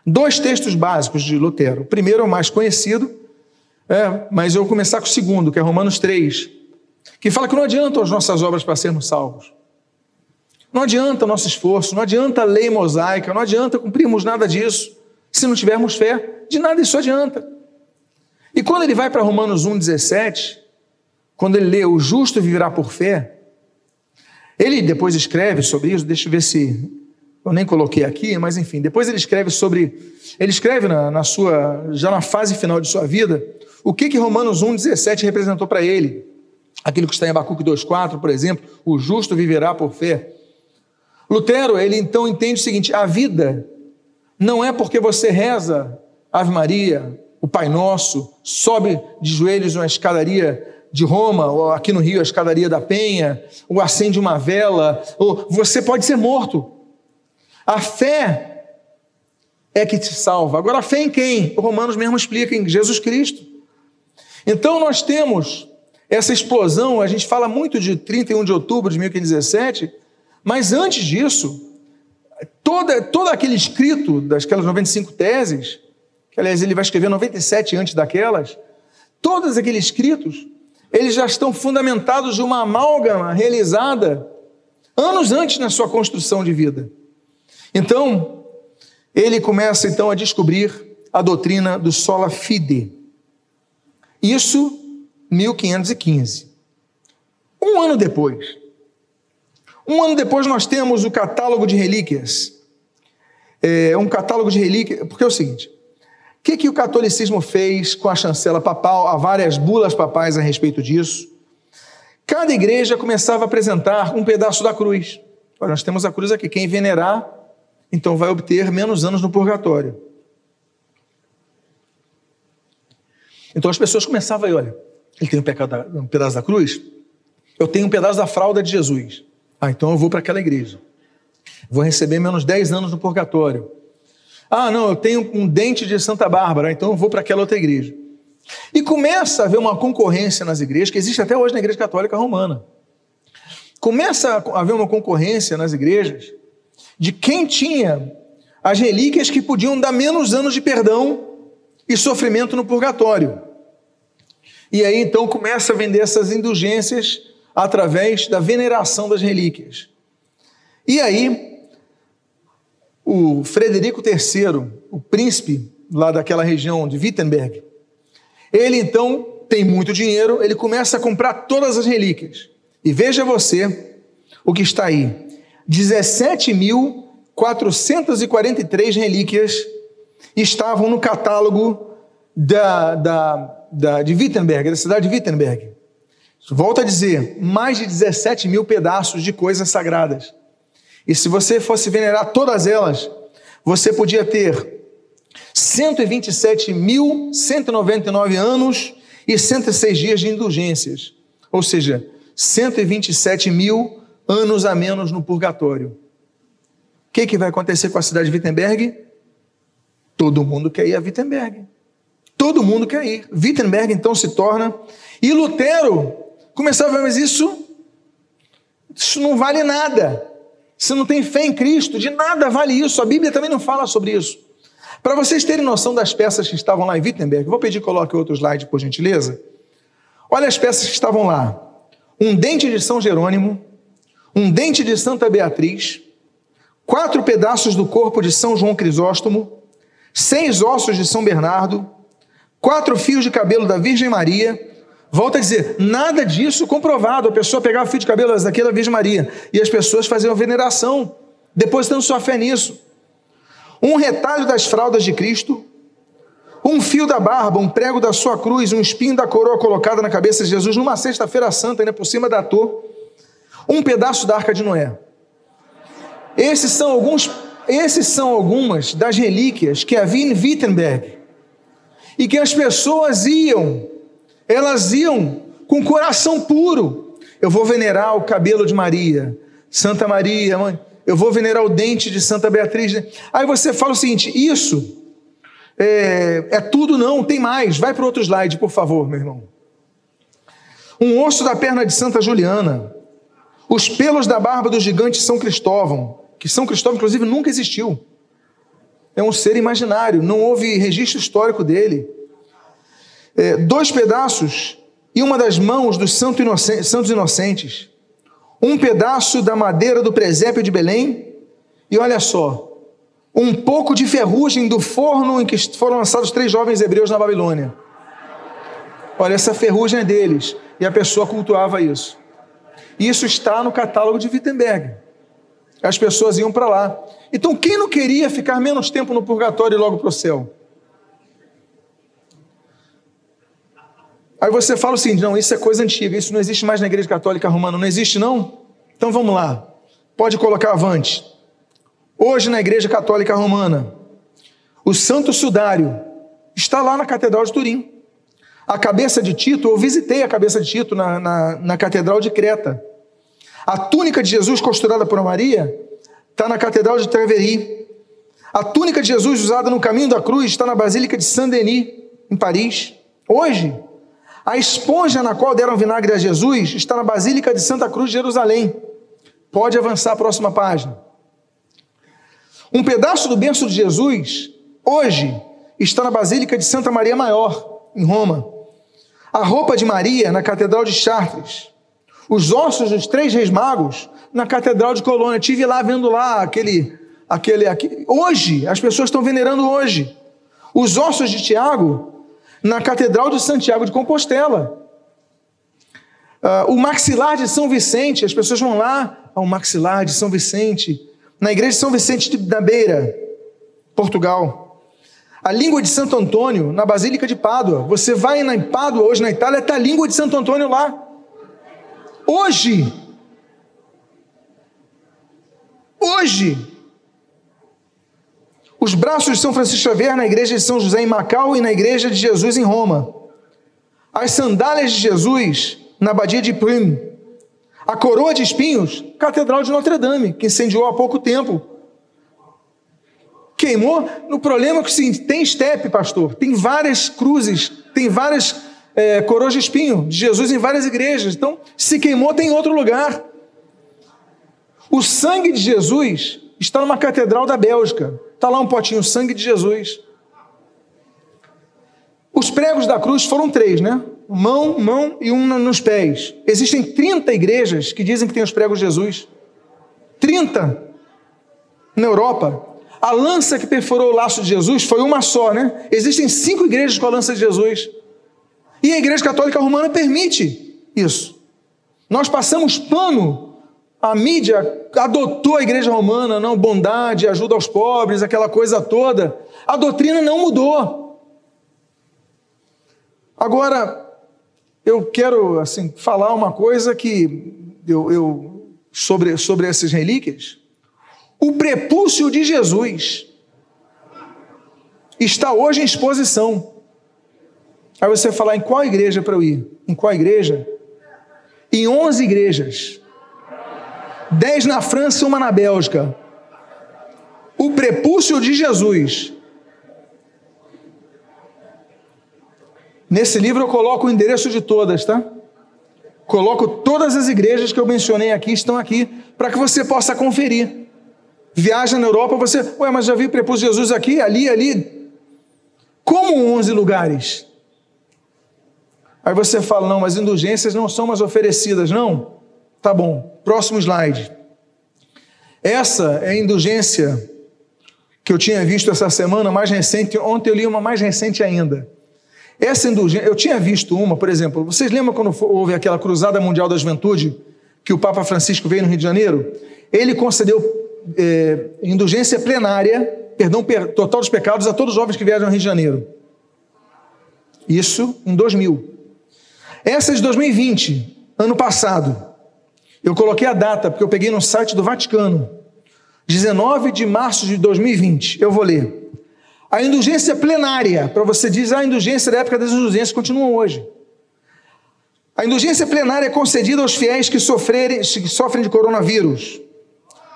Dois textos básicos de Lutero. O primeiro é o mais conhecido, é, mas eu vou começar com o segundo, que é Romanos 3, que fala que não adianta as nossas obras para sermos salvos. Não adianta nosso esforço, não adianta a lei mosaica, não adianta cumprirmos nada disso. Se não tivermos fé, de nada isso adianta. E quando ele vai para Romanos 1,17, quando ele lê o justo viverá por fé, ele depois escreve sobre isso, deixa eu ver se eu nem coloquei aqui, mas enfim, depois ele escreve sobre, ele escreve na, na sua, já na fase final de sua vida, o que que Romanos 1,17 representou para ele. Aquilo que está em Abacuque 2,4, por exemplo, o justo viverá por fé. Lutero, ele então entende o seguinte: a vida não é porque você reza Ave Maria, o Pai Nosso, sobe de joelhos uma escadaria de Roma, ou aqui no Rio, a escadaria da Penha, ou acende uma vela, ou você pode ser morto. A fé é que te salva. Agora, a fé em quem? O Romanos mesmo explica, em Jesus Cristo. Então, nós temos essa explosão, a gente fala muito de 31 de outubro de 1517, mas antes disso, toda, todo aquele escrito daquelas 95 teses, que aliás ele vai escrever 97 antes daquelas, todos aqueles escritos eles já estão fundamentados de uma amálgama realizada anos antes na sua construção de vida. Então, ele começa então a descobrir a doutrina do sola fide. Isso 1515. Um ano depois, um ano depois nós temos o catálogo de relíquias. É um catálogo de relíquias, porque é o seguinte: que, que o catolicismo fez com a chancela papal? Há várias bulas papais a respeito disso. Cada igreja começava a apresentar um pedaço da cruz. Olha, nós temos a cruz aqui. Quem venerar, então vai obter menos anos no purgatório. Então as pessoas começavam aí, olha, ele tem um, um pedaço da cruz, eu tenho um pedaço da fralda de Jesus. Ah, então eu vou para aquela igreja. Vou receber menos 10 anos no purgatório. Ah, não, eu tenho um dente de Santa Bárbara, então eu vou para aquela outra igreja. E começa a haver uma concorrência nas igrejas, que existe até hoje na Igreja Católica Romana. Começa a haver uma concorrência nas igrejas de quem tinha as relíquias que podiam dar menos anos de perdão e sofrimento no purgatório. E aí então começa a vender essas indulgências através da veneração das relíquias. E aí o Frederico III, o príncipe lá daquela região de Wittenberg, ele então tem muito dinheiro, ele começa a comprar todas as relíquias. E veja você o que está aí: 17.443 relíquias estavam no catálogo da, da, da, de Wittenberg, da cidade de Wittenberg. Volto a dizer, mais de 17 mil pedaços de coisas sagradas. E se você fosse venerar todas elas, você podia ter 127.199 anos e 106 dias de indulgências. Ou seja, 127 mil anos a menos no purgatório. que, que vai acontecer com a cidade de Wittenberg? Todo mundo quer ir a Wittenberg. Todo mundo quer ir. Wittenberg então se torna. E Lutero começava a ver, isso, isso não vale nada. Se não tem fé em Cristo, de nada vale isso. A Bíblia também não fala sobre isso. Para vocês terem noção das peças que estavam lá em Wittenberg, vou pedir que coloque outro slide, por gentileza. Olha as peças que estavam lá: um dente de São Jerônimo, um dente de Santa Beatriz, quatro pedaços do corpo de São João Crisóstomo, seis ossos de São Bernardo, quatro fios de cabelo da Virgem Maria. Volta a dizer, nada disso comprovado. A pessoa pegava o fio de cabelo daquele da Virgem Maria e as pessoas faziam veneração, depositando sua fé nisso. Um retalho das fraldas de Cristo, um fio da barba, um prego da sua cruz, um espinho da coroa colocada na cabeça de Jesus numa sexta-feira santa, ainda por cima da torre, um pedaço da arca de Noé. Esses são alguns, esses são algumas das relíquias que havia em Wittenberg. E que as pessoas iam, elas iam com coração puro. Eu vou venerar o cabelo de Maria, Santa Maria, mãe. Eu vou venerar o dente de Santa Beatriz. Aí você fala o seguinte: isso é, é tudo, não, tem mais. Vai para outro slide, por favor, meu irmão. Um osso da perna de Santa Juliana, os pelos da barba do gigante São Cristóvão, que São Cristóvão, inclusive, nunca existiu. É um ser imaginário, não houve registro histórico dele. É, dois pedaços e uma das mãos dos santos inocentes. Um pedaço da madeira do presépio de Belém. E olha só, um pouco de ferrugem do forno em que foram lançados três jovens hebreus na Babilônia. Olha, essa ferrugem é deles. E a pessoa cultuava isso. Isso está no catálogo de Wittenberg. As pessoas iam para lá. Então, quem não queria ficar menos tempo no purgatório e logo para o céu? Aí você fala seguinte: não, isso é coisa antiga, isso não existe mais na Igreja Católica Romana, não existe não? Então vamos lá, pode colocar avante. Hoje na Igreja Católica Romana, o Santo Sudário está lá na Catedral de Turim. A cabeça de Tito, eu visitei a cabeça de Tito na, na, na Catedral de Creta. A túnica de Jesus costurada por Maria está na Catedral de Treveri. A túnica de Jesus usada no caminho da cruz está na Basílica de Saint-Denis, em Paris. Hoje, a esponja na qual deram vinagre a Jesus está na Basílica de Santa Cruz de Jerusalém. Pode avançar a próxima página. Um pedaço do berço de Jesus, hoje, está na Basílica de Santa Maria Maior, em Roma a roupa de Maria na Catedral de Chartres, os ossos dos três reis magos na Catedral de Colônia. Tive lá vendo lá aquele, aquele, aquele. Hoje, as pessoas estão venerando hoje. Os ossos de Tiago na Catedral de Santiago de Compostela. Uh, o maxilar de São Vicente, as pessoas vão lá ao maxilar de São Vicente, na igreja de São Vicente da Beira, Portugal. A língua de Santo Antônio, na Basílica de Pádua. Você vai em Pádua, hoje na Itália, está a língua de Santo Antônio lá. Hoje. Hoje. Os braços de São Francisco Xavier na igreja de São José em Macau e na igreja de Jesus em Roma. As sandálias de Jesus na abadia de Prim. A coroa de espinhos, Catedral de Notre Dame, que incendiou há pouco tempo queimou. No problema que sim, tem estepe, pastor. Tem várias cruzes, tem várias é, coroas de espinho de Jesus em várias igrejas. Então, se queimou, tem outro lugar. O sangue de Jesus está numa catedral da Bélgica. Está lá um potinho, sangue de Jesus. Os pregos da cruz foram três, né? Mão, mão e um nos pés. Existem 30 igrejas que dizem que tem os pregos de Jesus. 30 na Europa. A lança que perfurou o laço de Jesus foi uma só, né? Existem cinco igrejas com a lança de Jesus. E a Igreja Católica Romana permite isso. Nós passamos pano, a mídia adotou a Igreja Romana, não, bondade, ajuda aos pobres, aquela coisa toda. A doutrina não mudou. Agora, eu quero assim falar uma coisa que eu, eu sobre, sobre essas relíquias. O prepúcio de Jesus está hoje em exposição. Aí você falar em qual igreja para eu ir? Em qual igreja? Em 11 igrejas. 10 na França e uma na Bélgica. o prepúcio de Jesus. Nesse livro eu coloco o endereço de todas, tá? Coloco todas as igrejas que eu mencionei aqui, estão aqui, para que você possa conferir. Viaja na Europa, você, ué, mas já vi o prepúcio de Jesus aqui, ali, ali. Como 11 lugares? Aí você fala, não, mas indulgências não são mais oferecidas, não? Tá bom, próximo slide. Essa é a indulgência que eu tinha visto essa semana, mais recente. Ontem eu li uma mais recente ainda. Essa indulgência, eu tinha visto uma, por exemplo, vocês lembram quando houve aquela Cruzada Mundial da Juventude, que o Papa Francisco veio no Rio de Janeiro? Ele concedeu é, indulgência plenária, perdão per, total dos pecados a todos os jovens que vieram ao Rio de Janeiro. Isso em 2000. Essa é de 2020, ano passado. Eu coloquei a data, porque eu peguei no site do Vaticano. 19 de março de 2020. Eu vou ler. A indulgência plenária, para você dizer, a indulgência da época das indulgências continua hoje. A indulgência plenária é concedida aos fiéis que, sofrerem, que sofrem de coronavírus,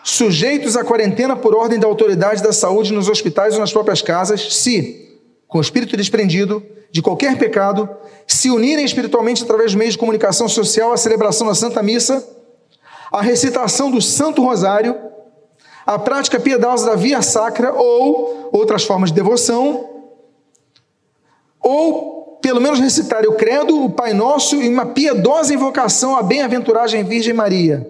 sujeitos à quarentena por ordem da autoridade da saúde nos hospitais ou nas próprias casas, se, com o espírito desprendido de qualquer pecado, se unirem espiritualmente através dos meios de comunicação social à celebração da Santa Missa, à recitação do Santo Rosário a prática piedosa da via sacra ou outras formas de devoção, ou pelo menos recitar o credo, o Pai Nosso e uma piedosa invocação à bem-aventuragem Virgem Maria,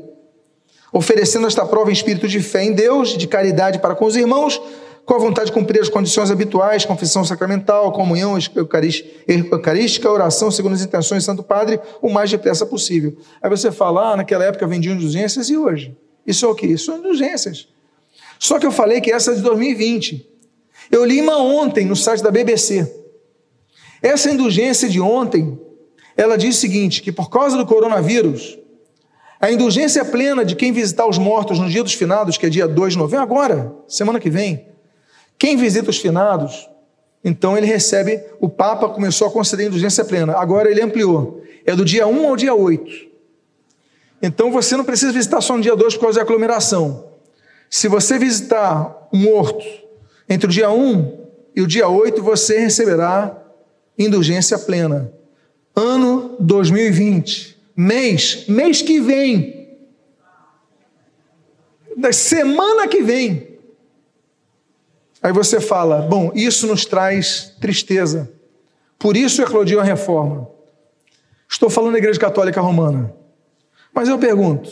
oferecendo esta prova em espírito de fé em Deus, de caridade para com os irmãos, com a vontade de cumprir as condições habituais, confissão sacramental, comunhão eucarística, oração segundo as intenções do Santo Padre, o mais depressa possível. Aí você fala, ah, naquela época vendiam indulgências e hoje? Isso é o quê? Isso são indulgências. Só que eu falei que essa é de 2020. Eu li uma ontem no site da BBC. Essa indulgência de ontem, ela diz o seguinte: que por causa do coronavírus, a indulgência plena de quem visitar os mortos no dia dos finados, que é dia 2 de novembro, agora, semana que vem, quem visita os finados, então ele recebe, o Papa começou a conceder indulgência plena, agora ele ampliou, é do dia 1 ao dia 8. Então você não precisa visitar só no dia 2 por causa da aglomeração. Se você visitar um morto entre o dia 1 e o dia 8, você receberá indulgência plena. Ano 2020, mês, mês que vem, da semana que vem. Aí você fala: bom, isso nos traz tristeza. Por isso eclodiu a reforma. Estou falando da Igreja Católica Romana. Mas eu pergunto: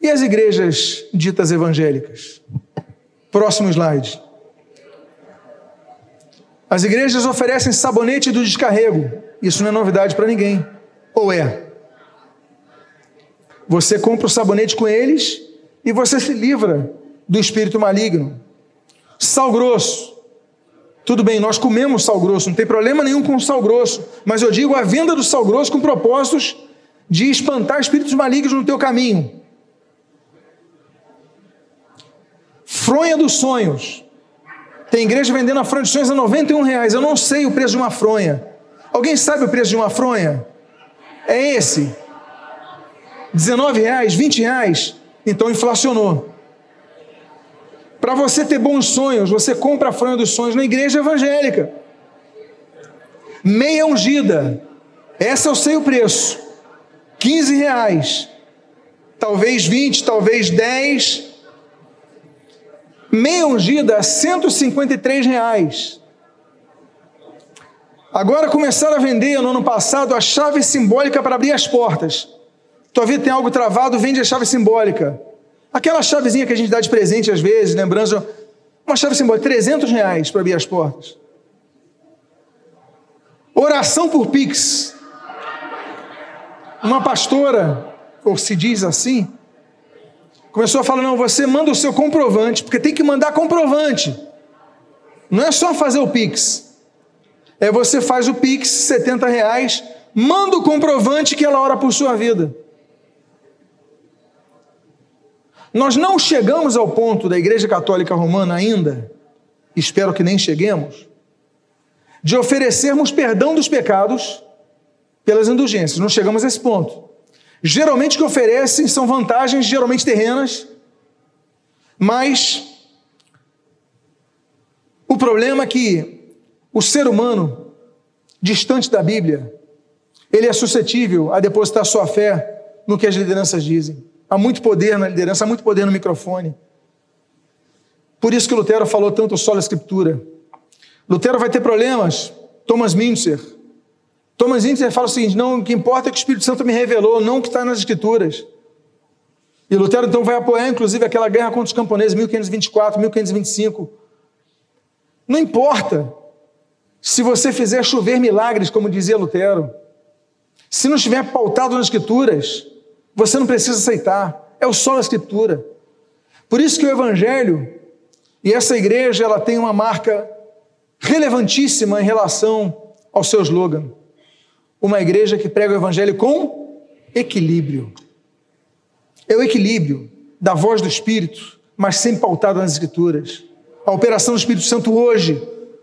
e as igrejas ditas evangélicas? Próximo slide. As igrejas oferecem sabonete do descarrego. Isso não é novidade para ninguém. Ou é? Você compra o sabonete com eles e você se livra do espírito maligno. Sal grosso. Tudo bem, nós comemos sal grosso, não tem problema nenhum com sal grosso, mas eu digo a venda do sal grosso com propósitos de espantar espíritos malignos no teu caminho. Fronha dos sonhos. Tem igreja vendendo a fronha dos sonhos a 91 reais. Eu não sei o preço de uma fronha. Alguém sabe o preço de uma fronha? É esse. 19 reais, 20 reais. Então inflacionou. Para você ter bons sonhos, você compra a fronha dos sonhos na igreja evangélica. Meia ungida. Essa eu sei o preço. 15 reais. Talvez 20, talvez 10 meia ungida a 153 reais. Agora começaram a vender no ano passado a chave simbólica para abrir as portas. Tua vida tem algo travado, vende a chave simbólica. Aquela chavezinha que a gente dá de presente às vezes, lembrando, uma chave simbólica, 300 reais para abrir as portas. Oração por Pix. Uma pastora, ou se diz assim, começou a falar: não, você manda o seu comprovante, porque tem que mandar comprovante. Não é só fazer o Pix. É você faz o Pix, 70 reais, manda o comprovante que ela ora por sua vida. Nós não chegamos ao ponto da Igreja Católica Romana ainda, espero que nem cheguemos, de oferecermos perdão dos pecados pelas indulgências. Não chegamos a esse ponto. Geralmente o que oferecem são vantagens, geralmente terrenas, mas O problema é que o ser humano, distante da Bíblia, ele é suscetível a depositar sua fé no que as lideranças dizem. Há muito poder na liderança, há muito poder no microfone. Por isso que Lutero falou tanto só a escritura. Lutero vai ter problemas. Thomas Mintzer. Thomas Mintzer fala o seguinte: não, o que importa é que o Espírito Santo me revelou, não o que está nas escrituras. E Lutero então vai apoiar, inclusive, aquela guerra contra os camponeses, 1524, 1525. Não importa se você fizer chover milagres, como dizia Lutero. Se não estiver pautado nas escrituras, você não precisa aceitar. É o só a escritura. Por isso que o evangelho e essa igreja ela tem uma marca relevantíssima em relação ao seu slogan. Uma igreja que prega o evangelho com equilíbrio. É o equilíbrio da voz do Espírito, mas sempre pautado nas Escrituras. A operação do Espírito Santo hoje,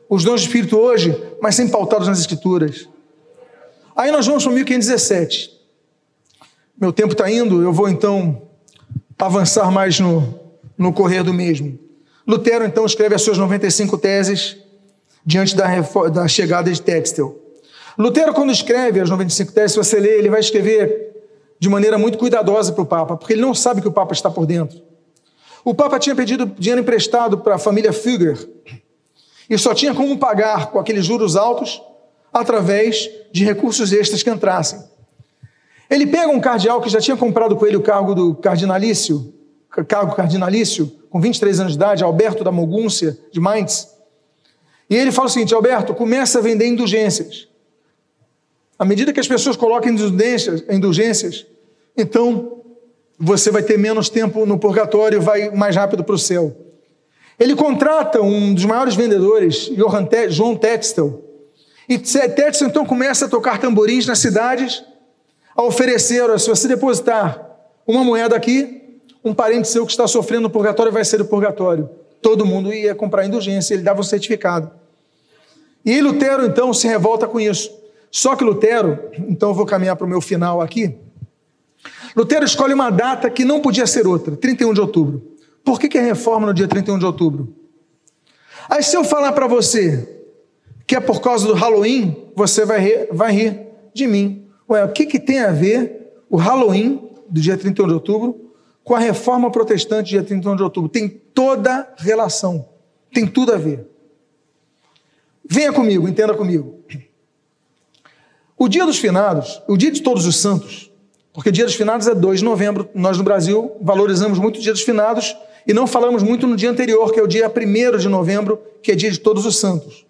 os dons do Espírito hoje, mas sempre pautados nas Escrituras. Aí nós vamos para 1517. Meu tempo está indo, eu vou então avançar mais no, no correr do mesmo. Lutero então escreve as suas 95 teses diante da, da chegada de Textel. Lutero, quando escreve as 95 teses, se você ler, ele vai escrever de maneira muito cuidadosa para o Papa, porque ele não sabe que o Papa está por dentro. O Papa tinha pedido dinheiro emprestado para a família Fugger e só tinha como pagar com aqueles juros altos através de recursos extras que entrassem. Ele pega um cardeal que já tinha comprado com ele o cargo do cardinalício, cargo cardinalício, com 23 anos de idade, Alberto da Mogúncia, de Mainz. E ele fala o seguinte: Alberto, começa a vender indulgências. À medida que as pessoas colocam indulgências, indulgências então você vai ter menos tempo no purgatório, vai mais rápido para o céu. Ele contrata um dos maiores vendedores, João Textel. E Textel então começa a tocar tamborins nas cidades, a oferecer, se você depositar uma moeda aqui, um parente seu que está sofrendo purgatório vai ser do purgatório. Todo mundo ia comprar indulgência, ele dava um certificado. E Lutero, então, se revolta com isso. Só que Lutero, então eu vou caminhar para o meu final aqui. Lutero escolhe uma data que não podia ser outra, 31 de outubro. Por que, que é reforma no dia 31 de outubro? Aí, se eu falar para você que é por causa do Halloween, você vai vai rir de mim. Ué, o que, que tem a ver o Halloween do dia 31 de outubro com a reforma protestante dia 31 de outubro. Tem toda relação, tem tudo a ver. Venha comigo, entenda comigo. O dia dos finados, o dia de todos os santos, porque o dia dos finados é 2 de novembro, nós no Brasil valorizamos muito o dia dos finados e não falamos muito no dia anterior, que é o dia 1 de novembro, que é dia de todos os santos.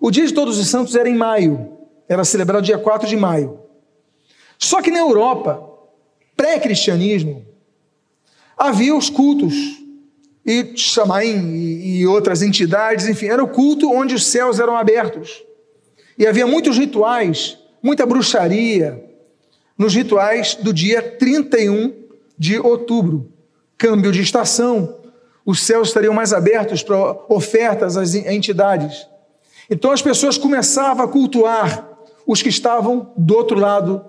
O dia de todos os santos era em maio, era celebrado dia 4 de maio. Só que na Europa, pré-cristianismo, havia os cultos, e Xamaim e outras entidades, enfim, era o culto onde os céus eram abertos. E havia muitos rituais, muita bruxaria, nos rituais do dia 31 de outubro, câmbio de estação, os céus estariam mais abertos para ofertas às entidades. Então as pessoas começavam a cultuar os que estavam do outro lado,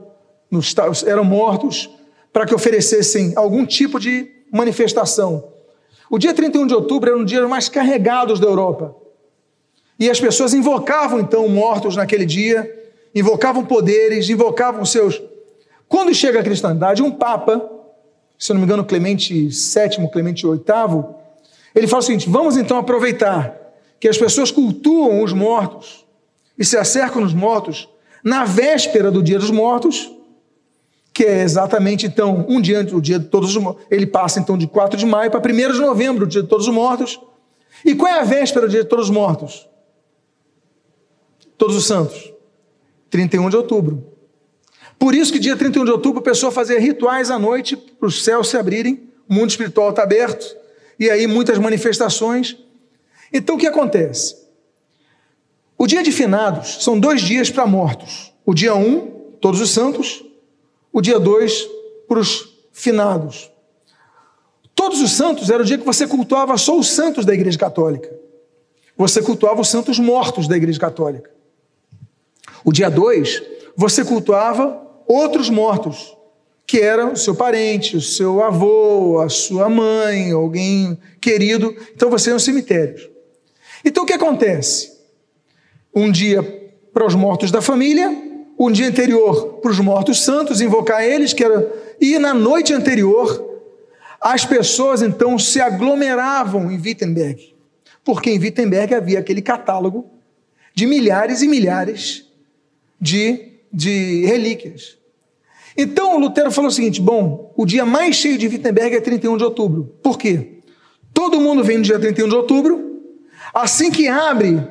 eram mortos, para que oferecessem algum tipo de manifestação. O dia 31 de outubro era um dia mais carregados da Europa. E as pessoas invocavam então mortos naquele dia, invocavam poderes, invocavam seus. Quando chega a cristandade, um papa, se não me engano, Clemente VII, Clemente VIII, ele fala o seguinte: vamos então aproveitar que as pessoas cultuam os mortos e se acercam nos mortos na véspera do dia dos mortos que é exatamente então um dia antes do dia de todos os mortos. Ele passa então de 4 de maio para 1 de novembro, o dia de todos os mortos. E qual é a véspera do dia de todos os mortos? Todos os santos. 31 de outubro. Por isso que dia 31 de outubro a pessoa fazia rituais à noite para os céus se abrirem, o mundo espiritual está aberto, e aí muitas manifestações. Então o que acontece? O dia de finados são dois dias para mortos. O dia 1, um, todos os santos, o dia 2 para os finados. Todos os santos era o dia que você cultuava só os santos da Igreja Católica. Você cultuava os santos mortos da Igreja Católica. O dia 2, você cultuava outros mortos, que eram o seu parente, o seu avô, a sua mãe, alguém querido. Então você ia aos cemitérios. Então o que acontece? Um dia para os mortos da família, um dia anterior para os mortos santos, invocar eles, que era... e na noite anterior, as pessoas então se aglomeravam em Wittenberg, porque em Wittenberg havia aquele catálogo de milhares e milhares de, de relíquias. Então Lutero falou o seguinte: bom, o dia mais cheio de Wittenberg é 31 de outubro. Por quê? Todo mundo vem no dia 31 de outubro, assim que abre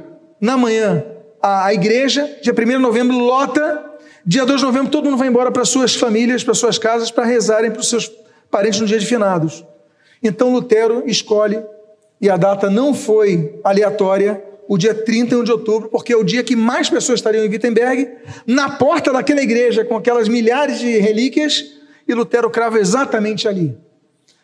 na manhã a, a igreja, dia 1 de novembro lota, dia 2 de novembro todo mundo vai embora para suas famílias, para suas casas, para rezarem para os seus parentes no dia de finados. Então Lutero escolhe, e a data não foi aleatória, o dia 31 de outubro, porque é o dia que mais pessoas estariam em Wittenberg, na porta daquela igreja, com aquelas milhares de relíquias, e Lutero crava exatamente ali.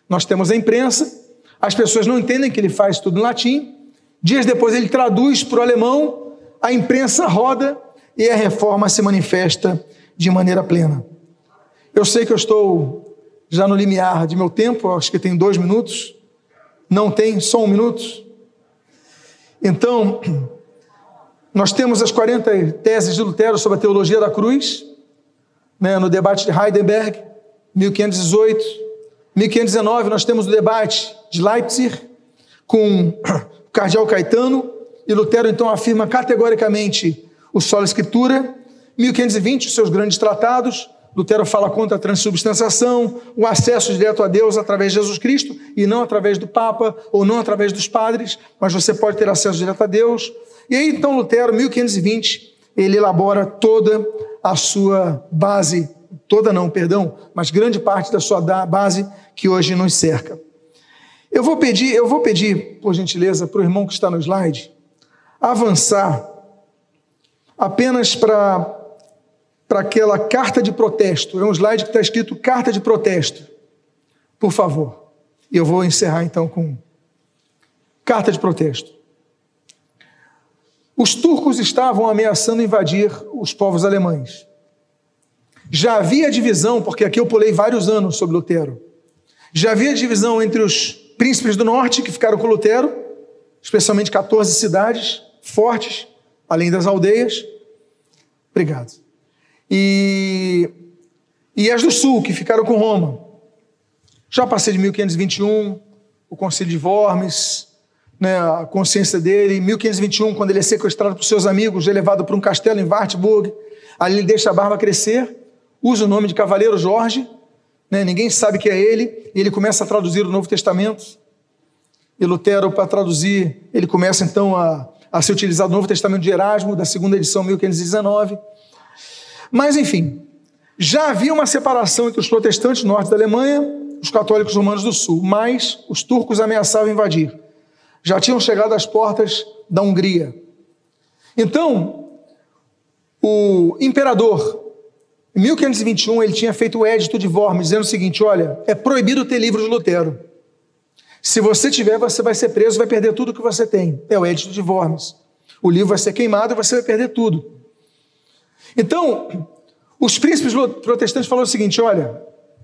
Nós temos a imprensa, as pessoas não entendem que ele faz tudo em latim, dias depois ele traduz para o alemão, a imprensa roda e a reforma se manifesta de maneira plena. Eu sei que eu estou já no limiar de meu tempo, acho que tem dois minutos, não tem, só um minuto. Então, nós temos as 40 teses de Lutero sobre a teologia da cruz, né, no debate de Heidelberg, 1518. 1519, nós temos o debate de Leipzig com o cardeal Caetano, e Lutero então afirma categoricamente o solo escritura. 1520, os seus grandes tratados, Lutero fala contra a transubstanciação, o acesso direto a Deus através de Jesus Cristo e não através do Papa ou não através dos padres, mas você pode ter acesso direto a Deus. E aí então Lutero, 1520, ele elabora toda a sua base, toda não, perdão, mas grande parte da sua base que hoje nos cerca. Eu vou pedir, eu vou pedir, por gentileza, para o irmão que está no slide, avançar apenas para para aquela carta de protesto. É um slide que está escrito carta de protesto. Por favor. E eu vou encerrar então com carta de protesto. Os turcos estavam ameaçando invadir os povos alemães. Já havia divisão, porque aqui eu pulei vários anos sobre Lutero. Já havia divisão entre os príncipes do norte, que ficaram com Lutero, especialmente 14 cidades fortes, além das aldeias. Obrigado e, e as do sul, que ficaram com Roma. Já passei de 1521, o concílio de Worms, né, a consciência dele. Em 1521, quando ele é sequestrado por seus amigos, é levado para um castelo em Wartburg. Ali ele deixa a barba crescer, usa o nome de Cavaleiro Jorge, né, ninguém sabe que é ele, e ele começa a traduzir o Novo Testamento. E Lutero, para traduzir, ele começa então a, a ser utilizado o Novo Testamento de Erasmo, da segunda edição, 1519. Mas, enfim, já havia uma separação entre os protestantes do norte da Alemanha os católicos romanos do sul, mas os turcos ameaçavam invadir. Já tinham chegado às portas da Hungria. Então, o imperador, em 1521, ele tinha feito o edito de Worms, dizendo o seguinte: olha, é proibido ter livro de Lutero. Se você tiver, você vai ser preso, vai perder tudo que você tem. É o edito de Worms. O livro vai ser queimado e você vai perder tudo. Então, os príncipes protestantes falaram o seguinte: olha,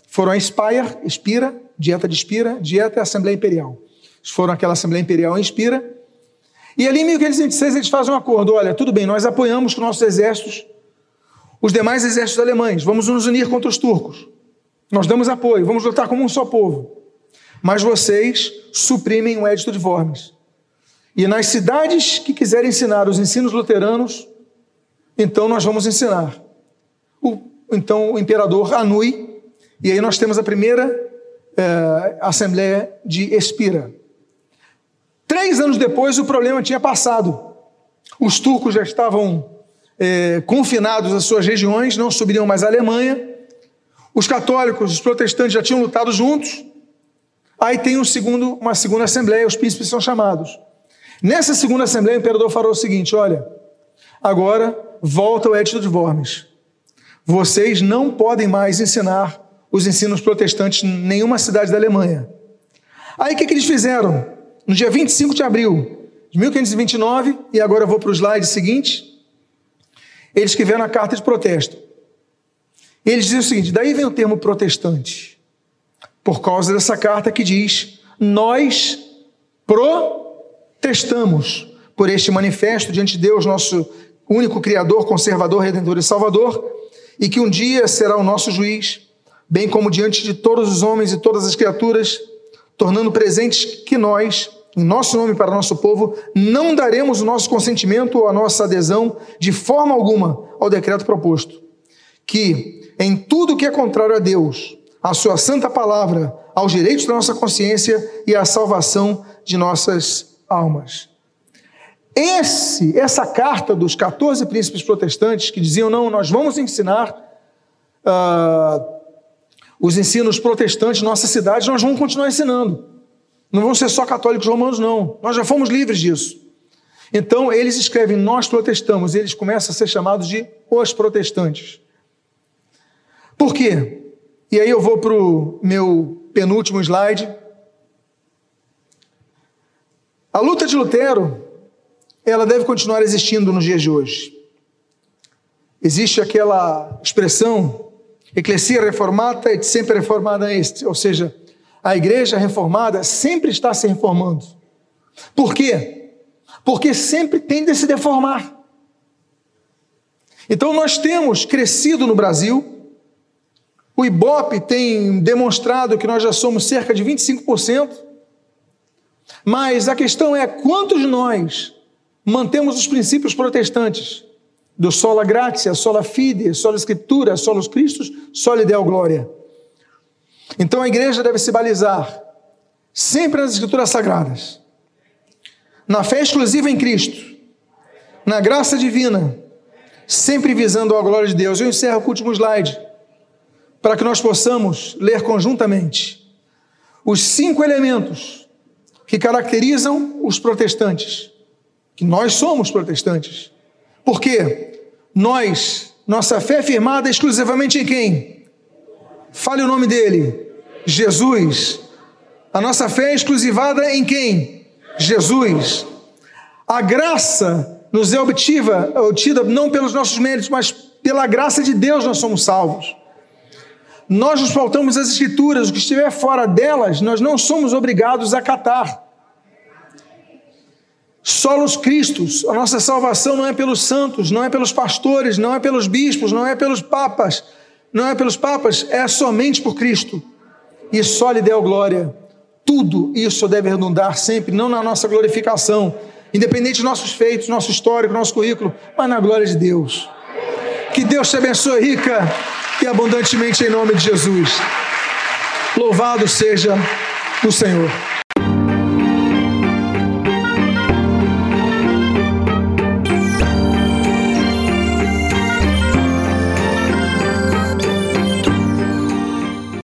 foram a Speyer, Espira, dieta de Espira, dieta e Assembleia Imperial. Eles foram àquela Assembleia Imperial em Espira. E ali em 1526 eles fazem um acordo: olha, tudo bem, nós apoiamos com nossos exércitos os demais exércitos alemães, vamos nos unir contra os turcos. Nós damos apoio, vamos lutar como um só povo. Mas vocês suprimem o Edito de Worms. E nas cidades que quiserem ensinar os ensinos luteranos, então nós vamos ensinar. O, então o imperador anui, e aí nós temos a primeira é, assembleia de Espira. Três anos depois o problema tinha passado. Os turcos já estavam é, confinados às suas regiões, não subiriam mais à Alemanha. Os católicos, os protestantes já tinham lutado juntos. Aí tem um segundo, uma segunda assembleia, os príncipes são chamados. Nessa segunda assembleia, o imperador falou o seguinte: olha, agora volta ao Edito de Worms. Vocês não podem mais ensinar os ensinos protestantes em nenhuma cidade da Alemanha. Aí o que, que eles fizeram? No dia 25 de abril de 1529, e agora eu vou para o slide seguinte, eles escreveram a carta de protesto. Eles dizem o seguinte: daí vem o termo protestante, por causa dessa carta que diz: nós protestamos por este manifesto diante de Deus, nosso único Criador, Conservador, Redentor e Salvador, e que um dia será o nosso juiz, bem como diante de todos os homens e todas as criaturas, tornando presentes que nós, em nosso nome para nosso povo, não daremos o nosso consentimento ou a nossa adesão de forma alguma ao decreto proposto. Que, em tudo que é contrário a Deus, à Sua santa palavra, aos direitos da nossa consciência e à salvação de nossas almas. Esse, essa carta dos 14 príncipes protestantes que diziam: não, nós vamos ensinar uh, os ensinos protestantes nossa cidade, nós vamos continuar ensinando. Não vão ser só católicos romanos, não. Nós já fomos livres disso. Então, eles escrevem: Nós protestamos, e eles começam a ser chamados de os protestantes. Por quê? E aí eu vou para o meu penúltimo slide. A luta de Lutero ela deve continuar existindo nos dias de hoje. Existe aquela expressão, Ecclesia reformata et sempre reformada est, ou seja, a igreja reformada sempre está se reformando. Por quê? Porque sempre tende a se deformar. Então nós temos crescido no Brasil, o Ibope tem demonstrado que nós já somos cerca de 25%, mas a questão é quantos de nós mantemos os princípios protestantes do sola gratia, sola fide, sola escritura, solos Christus, sola deo glória. Então a igreja deve se balizar sempre nas escrituras sagradas, na fé exclusiva em Cristo, na graça divina, sempre visando a glória de Deus. Eu encerro com o último slide, para que nós possamos ler conjuntamente os cinco elementos que caracterizam os protestantes que nós somos protestantes. Por quê? Nós, nossa fé é firmada exclusivamente em quem? Fale o nome dele. Jesus. A nossa fé é exclusivada em quem? Jesus. A graça nos é obtida não pelos nossos méritos, mas pela graça de Deus nós somos salvos. Nós nos faltamos as escrituras, o que estiver fora delas, nós não somos obrigados a catar. Solos Cristos, a nossa salvação não é pelos santos, não é pelos pastores, não é pelos bispos, não é pelos papas, não é pelos papas, é somente por Cristo. E só lhe deu glória. Tudo isso deve redundar sempre, não na nossa glorificação, independente dos nossos feitos, nosso histórico, nosso currículo, mas na glória de Deus. Que Deus te abençoe rica e abundantemente em nome de Jesus. Louvado seja o Senhor.